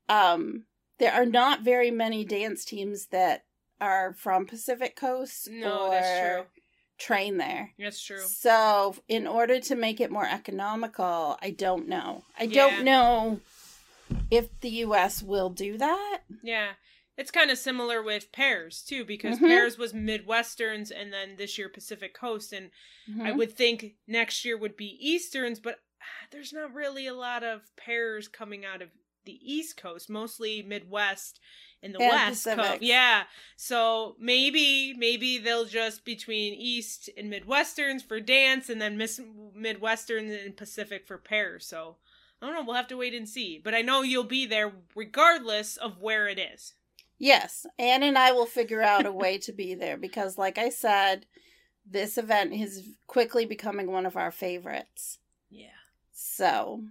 Um, there are not very many dance teams that are from Pacific Coast No, that's true. train there. That's true. So, in order to make it more economical, I don't know. I Yeah. don't know if the U.S. will do that. Yeah. It's kind of similar with pairs too, because Mhm. pairs was Midwesterns and then this year Pacific Coast, and I Mhm. would think next year would be Easterns, but ah, there's not really a lot of pairs coming out of the East Coast, mostly Midwest and the And West Coast. Yeah. So maybe maybe they'll just between East and Midwesterns for dance and then Miss Midwesterns and Pacific for pairs. So I don't know, we'll have to wait and see. But I know you'll be there regardless of where it is. Yes, Anne and I will figure out a way to be there because, like I said, this event is quickly becoming one of our favorites. Yeah. So,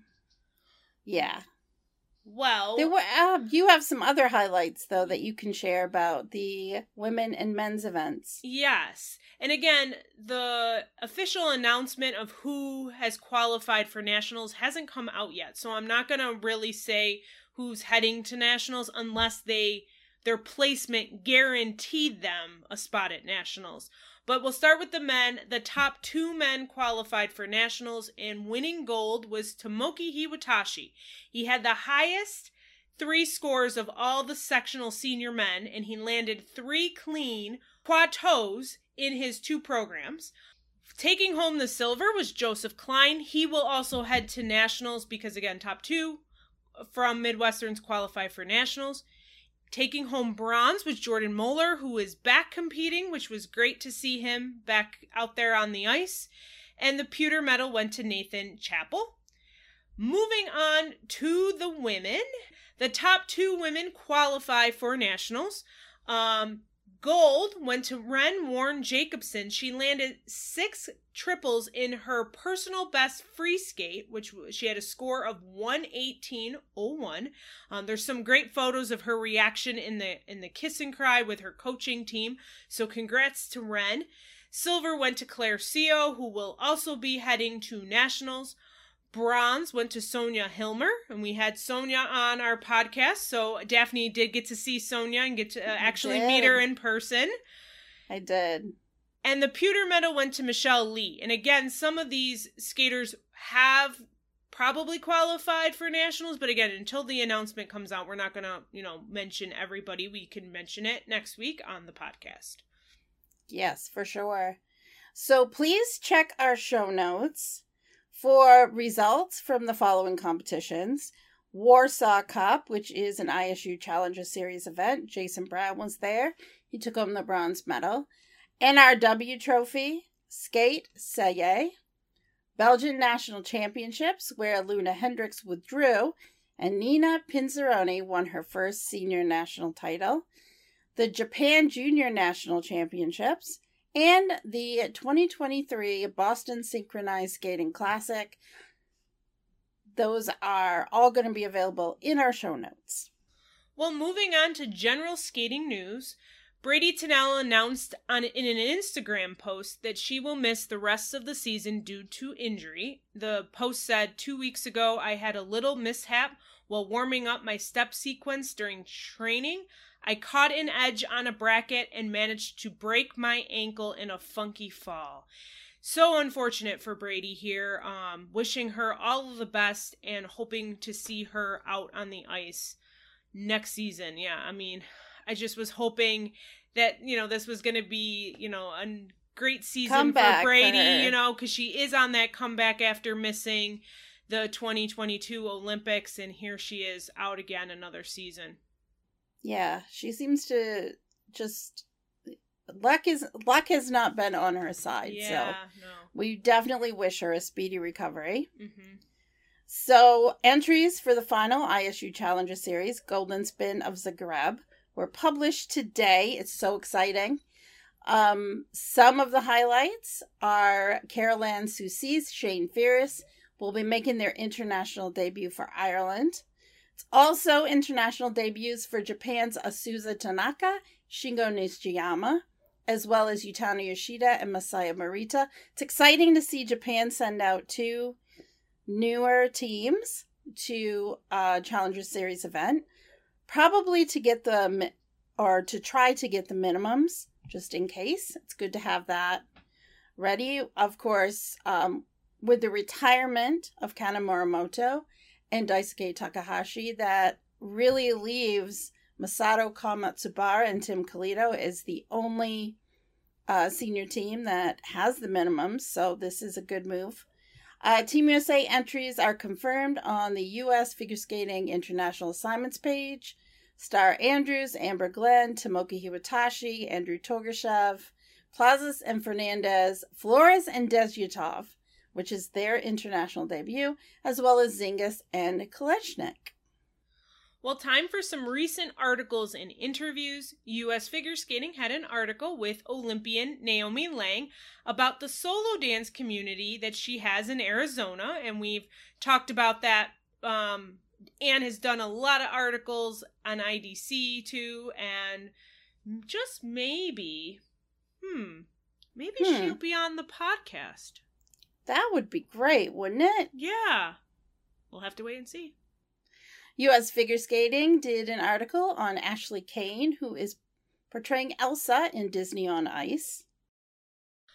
yeah. Well, There were uh, you have some other highlights though that you can share about the women and men's events. Yes. And again, the official announcement of who has qualified for nationals hasn't come out yet. So I'm not going to really say who's heading to nationals unless they their placement guaranteed them a spot at nationals. But we'll start with the men. The top 2 men qualified for nationals and winning gold was Tomoki Hiwatashi. He had the highest three scores of all the sectional senior men, and he landed three clean quatos in his two programs. Taking home the silver was Joseph Klein. He will also head to nationals because, again, top two from Midwesterns qualify for nationals. Taking home bronze was Jordan Moeller, who is back competing, which was great to see him back out there on the ice. And the pewter medal went to Nathan Chappell. Moving on to the women, the top two women qualify for nationals. Um, gold went to Ren Warren Jacobson. She landed six triples in her personal best free skate, which she had a score of 118.01. Um, there's some great photos of her reaction in the in the kiss and cry with her coaching team. So congrats to Ren. Silver went to Claire Seo, who will also be heading to nationals. Bronze went to Sonja Hilmer, and we had Sonja on our podcast. So Daphne did get to see Sonja and get to uh, actually meet her in person. I did. And the pewter medal went to Michelle Lee. And again, some of these skaters have probably qualified for nationals, but again, until the announcement comes out, we're not going to, you know, mention everybody. We can mention it next week on the podcast. Yes, for sure. So please check our show notes for results from the following competitions. Warsaw Cup, which is an ISU Challenger Series event. Jason Brown was there. He took home the bronze medal. NRW Trophy, Skate, Celje. Belgian National Championships, where Loena Hendrickx withdrew, and Nina Pinzarrone won her first senior national title. The Japan Junior National Championships, and the 2023 Boston Synchronized Skating Classic. Those are all going to be available in our show notes. Well, moving on to general skating news, Bradie Tennell announced on in an Instagram post that she will miss the rest of the season due to injury. The post said, Two weeks ago, I had a little mishap while warming up my step sequence during training. I caught an edge on a bracket and managed to break my ankle in a funky fall. so unfortunate for Bradie here. Um, wishing her all of the best and hoping to see her out on the ice next season. Yeah, I mean, I just was hoping that you know this was going to be you know a great season Comeback for for Bradie. her. you know, because she is on that comeback after missing the 2022 Olympics, and here she is out again another season. Yeah, she seems to just luck is luck has not been on her side. Yeah, So we definitely wish her a speedy recovery. no. hmm So entries for the final ISU Challenger Series Golden Spin of Zagreb were published today. It's so exciting. Um, some of the highlights are Carolane Soucisse Shane Firus will be making their international debut for Ireland. Also international debuts for Japan's Azusa Tanaka, Shingo Nishiyama, as well as Utana Yoshida and Masaya Morita. It's exciting to see Japan send out two newer teams to a Challenger Series event, probably to get the or to try to get the minimums just in case. It's good to have that ready. Of course, um, with the retirement of Kana Muramoto and Daisuke Takahashi, that really leaves Misato Komatsubara and Tim Koleto as the only uh, senior team that has the minimum, So this is a good move. Uh, Team USA entries are confirmed on the U.S. Figure Skating International Assignments page. Starr Andrews, Amber Glenn, Tomoki Hiwatashi, Andrew Torgashev, Plazas and Fernandez, Flores and Desyatov, which is their international debut, as well as Zingas and Kolesnik. Well, time for some recent articles and interviews. U.S. Figure Skating had an article with Olympian Naomi Lang about the solo dance community that she has in Arizona, and we've talked about that. Um, Anne has done a lot of articles on IDC too, and just maybe, hmm, maybe Hmm. she'll be on the podcast. That would be great, wouldn't it? Yeah, we'll have to wait and see. U.S. Figure Skating did an article on Ashley Cain, who is portraying Elsa in Disney on Ice.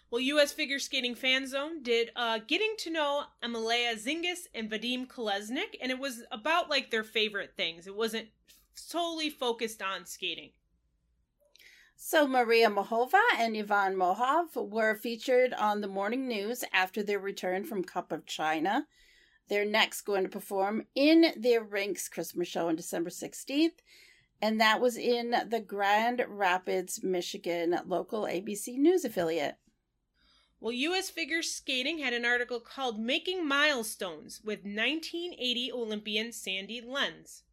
Well, U.S. Figure Skating Fan Zone did uh, getting to know Emilea Zingas and Vadym Kolesnik, and it was about like their favorite things. It wasn't solely focused on skating. So Maria Mohova and Ivan Mohov were featured on the morning news after their return from Cup of China. They're next going to perform in their Rinks Christmas show on December 16th, and that was in the Grand Rapids, Michigan local ABC News affiliate. Well, U.S. Figure Skating had an article called Making Milestones with 1980 Olympian Sandy Lenz.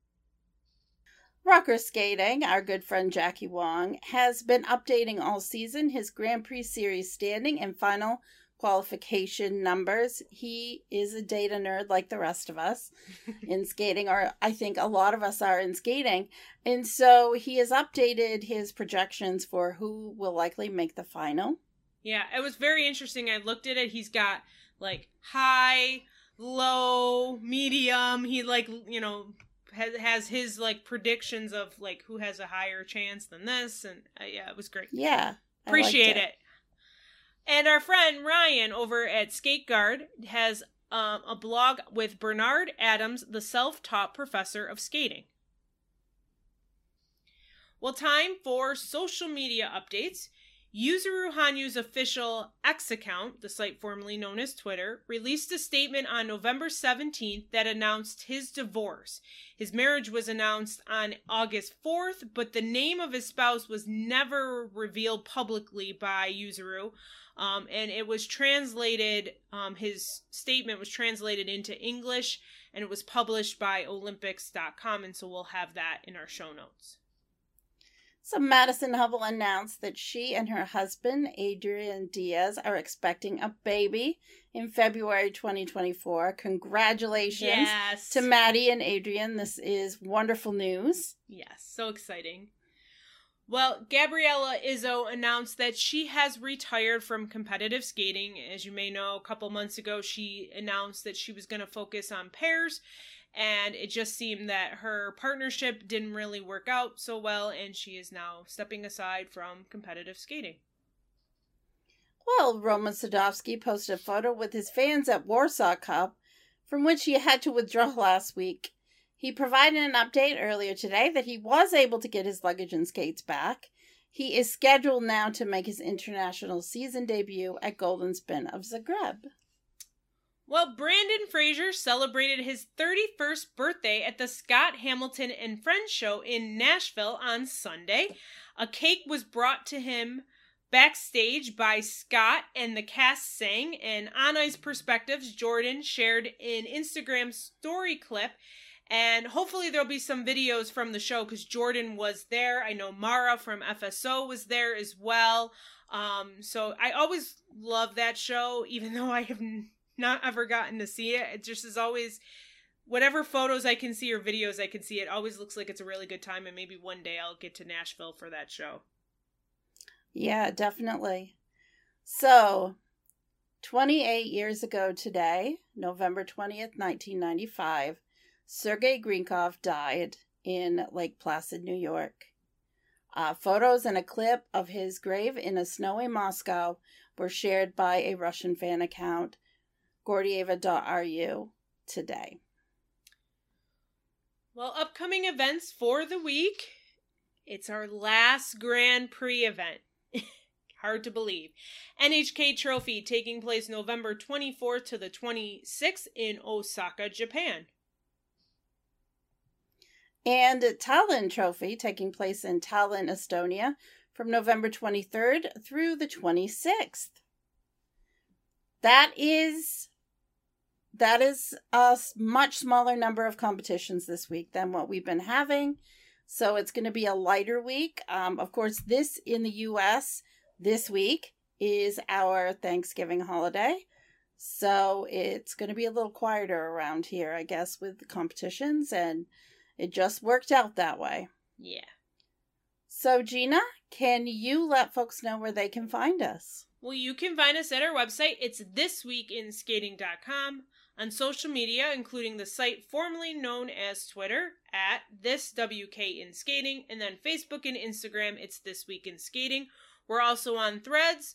Rocker Skating, our good friend Jackie Wong, has been updating all season his Grand Prix Series standing and final qualification numbers. He is a data nerd like the rest of us in skating, or I think a lot of us are in skating. And so he has updated his projections for who will likely make the final. Yeah, it was very interesting. I looked at it. He's got like high, low, medium. He like you know has has his like predictions of like who has a higher chance than this, and uh, yeah, it was great. Yeah. Appreciate liked it. And our friend Ryan over at Skate Guard has um, a blog with Bernard Adams, the self-taught professor of skating. Well, time for social media updates. Yuzuru Hanyu's official X account, the site formerly known as Twitter, released a statement on November 17th that announced his divorce. His marriage was announced on August 4th, but the name of his spouse was never revealed publicly by Yuzuru. Um, and it was translated, um, his statement was translated into English and it was published by Olympics.com. And so we'll have that in our show notes. So Madison Hubbell announced that she and her husband, Adrian Diaz, are expecting a baby in February 2024. Congratulations Yes. to Maddie and Adrian. This is wonderful news. Yes, so exciting. Well, Gabriella Izzo announced that she has retired from competitive skating. As you may know, a couple months ago, she announced that she was going to focus on pairs, and it just seemed that her partnership didn't really work out so well, and she is now stepping aside from competitive skating. Well, Roman Sadovsky posted a photo with his fans at Warsaw Cup, from which he had to withdraw last week. He provided an update earlier today that he was able to get his luggage and skates back. He is scheduled now to make his international season debut at Golden Spin of Zagreb. Well, Brandon Frazier celebrated his 31st birthday at the Scott Hamilton and Friends show in Nashville on Sunday. A cake was brought to him backstage by Scott and the cast sang, and on ice perspectives, Jordan shared an Instagram story clip. And hopefully, there'll be some videos from the show because Jordan was there. I know Mara from FSO was there as well. Um, so I always love that show, even though I have not ever gotten to see it. It just is always whatever photos I can see or videos I can see, it always looks like it's a really good time, and maybe one day I'll get to Nashville for that show. Yeah, definitely. So, 28 years ago today, November 20th, 1995, Sergei Grinkov died in Lake Placid, New York. Uh, photos and a clip of his grave in a snowy Moscow were shared by a Russian fan account, gordieva.ru, today. Well, upcoming events for the week. It's our last Grand Prix event. Hard to believe. NHK Trophy taking place November 24th to the 26th in Osaka, Japan. And Tallinn Trophy taking place in Tallinn, Estonia from November 23rd through the 26th. That is that is a much smaller number of competitions this week than what we've been having. So it's going to be a lighter week. Um, of course, this in the US this week is our Thanksgiving holiday. So it's going to be a little quieter around here, I guess, with the competitions. And it just worked out that way. Yeah. So, Gina, can you let folks know where they can find us? Well, you can find us at our website. It's thisweekinskating.com on social media, including the site formerly known as Twitter at this WK in Skating, and then Facebook and Instagram, it's This Week in Skating. We're also on Threads,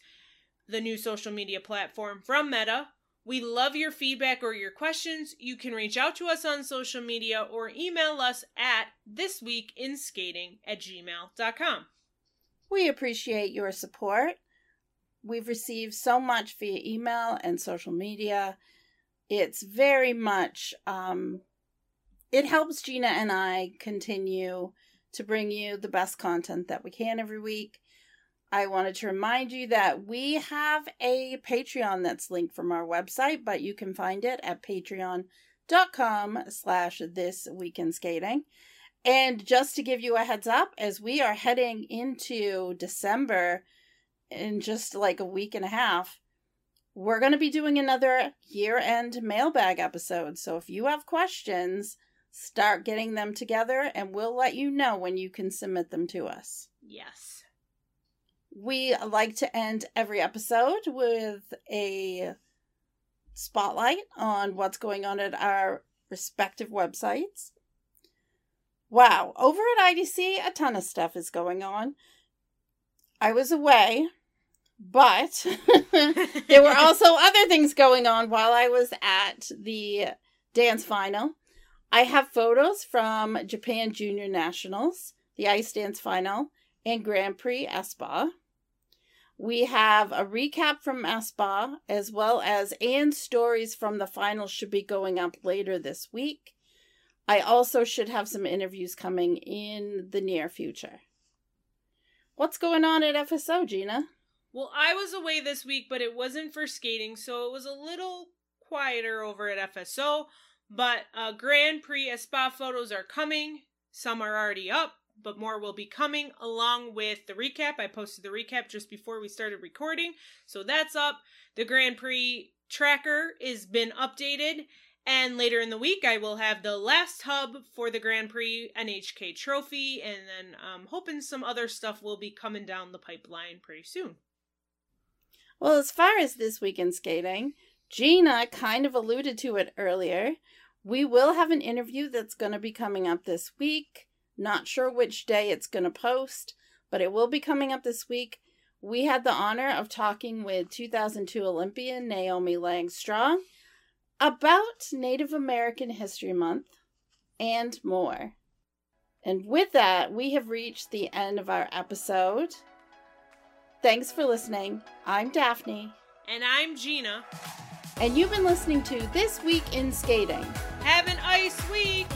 the new social media platform from Meta. We love your feedback or your questions. You can reach out to us on social media or email us at thisweekinskating at gmail.com. We appreciate your support. We've received so much via email and social media it's very much um, it helps Gina and I continue to bring you the best content that we can every week. I wanted to remind you that we have a Patreon that's linked from our website, but you can find it at patreon.com slash this week in skating. And just to give you a heads up, as we are heading into December in just like a week and a half, we're going to be doing another year end mailbag episode. So if you have questions, start getting them together and we'll let you know when you can submit them to us. Yes. We like to end every episode with a spotlight on what's going on at our respective websites. Wow, over at IDC, a ton of stuff is going on. I was away but there were also other things going on while I was at the dance final. I have photos from Japan Junior Nationals, the ice dance final, and Grand Prix Espoo. We have a recap from Espoo as well as and stories from the final should be going up later this week. I also should have some interviews coming in the near future. What's going on at FSO, Gina? Well, I was away this week, but it wasn't for skating, so it was a little quieter over at FSO. But uh, Grand Prix Espoo photos are coming. Some are already up, but more will be coming along with the recap. I posted the recap just before we started recording, so that's up. The Grand Prix tracker is been updated. And later in the week, I will have the last hub for the Grand Prix NHK trophy, and then I'm um, hoping some other stuff will be coming down the pipeline pretty soon. Well, as far as This Week in Skating, Gina kind of alluded to it earlier. We will have an interview that's going to be coming up this week. Not sure which day it's going to post, but it will be coming up this week we had the honor of talking with 2002 Olympian Naomi Langstrong about Native American History Month and more. And with that, we have reached the end of our episode. Thanks for listening. I'm Daphne. And I'm Gina. And you've been listening to This Week in Skating. Have an ice week!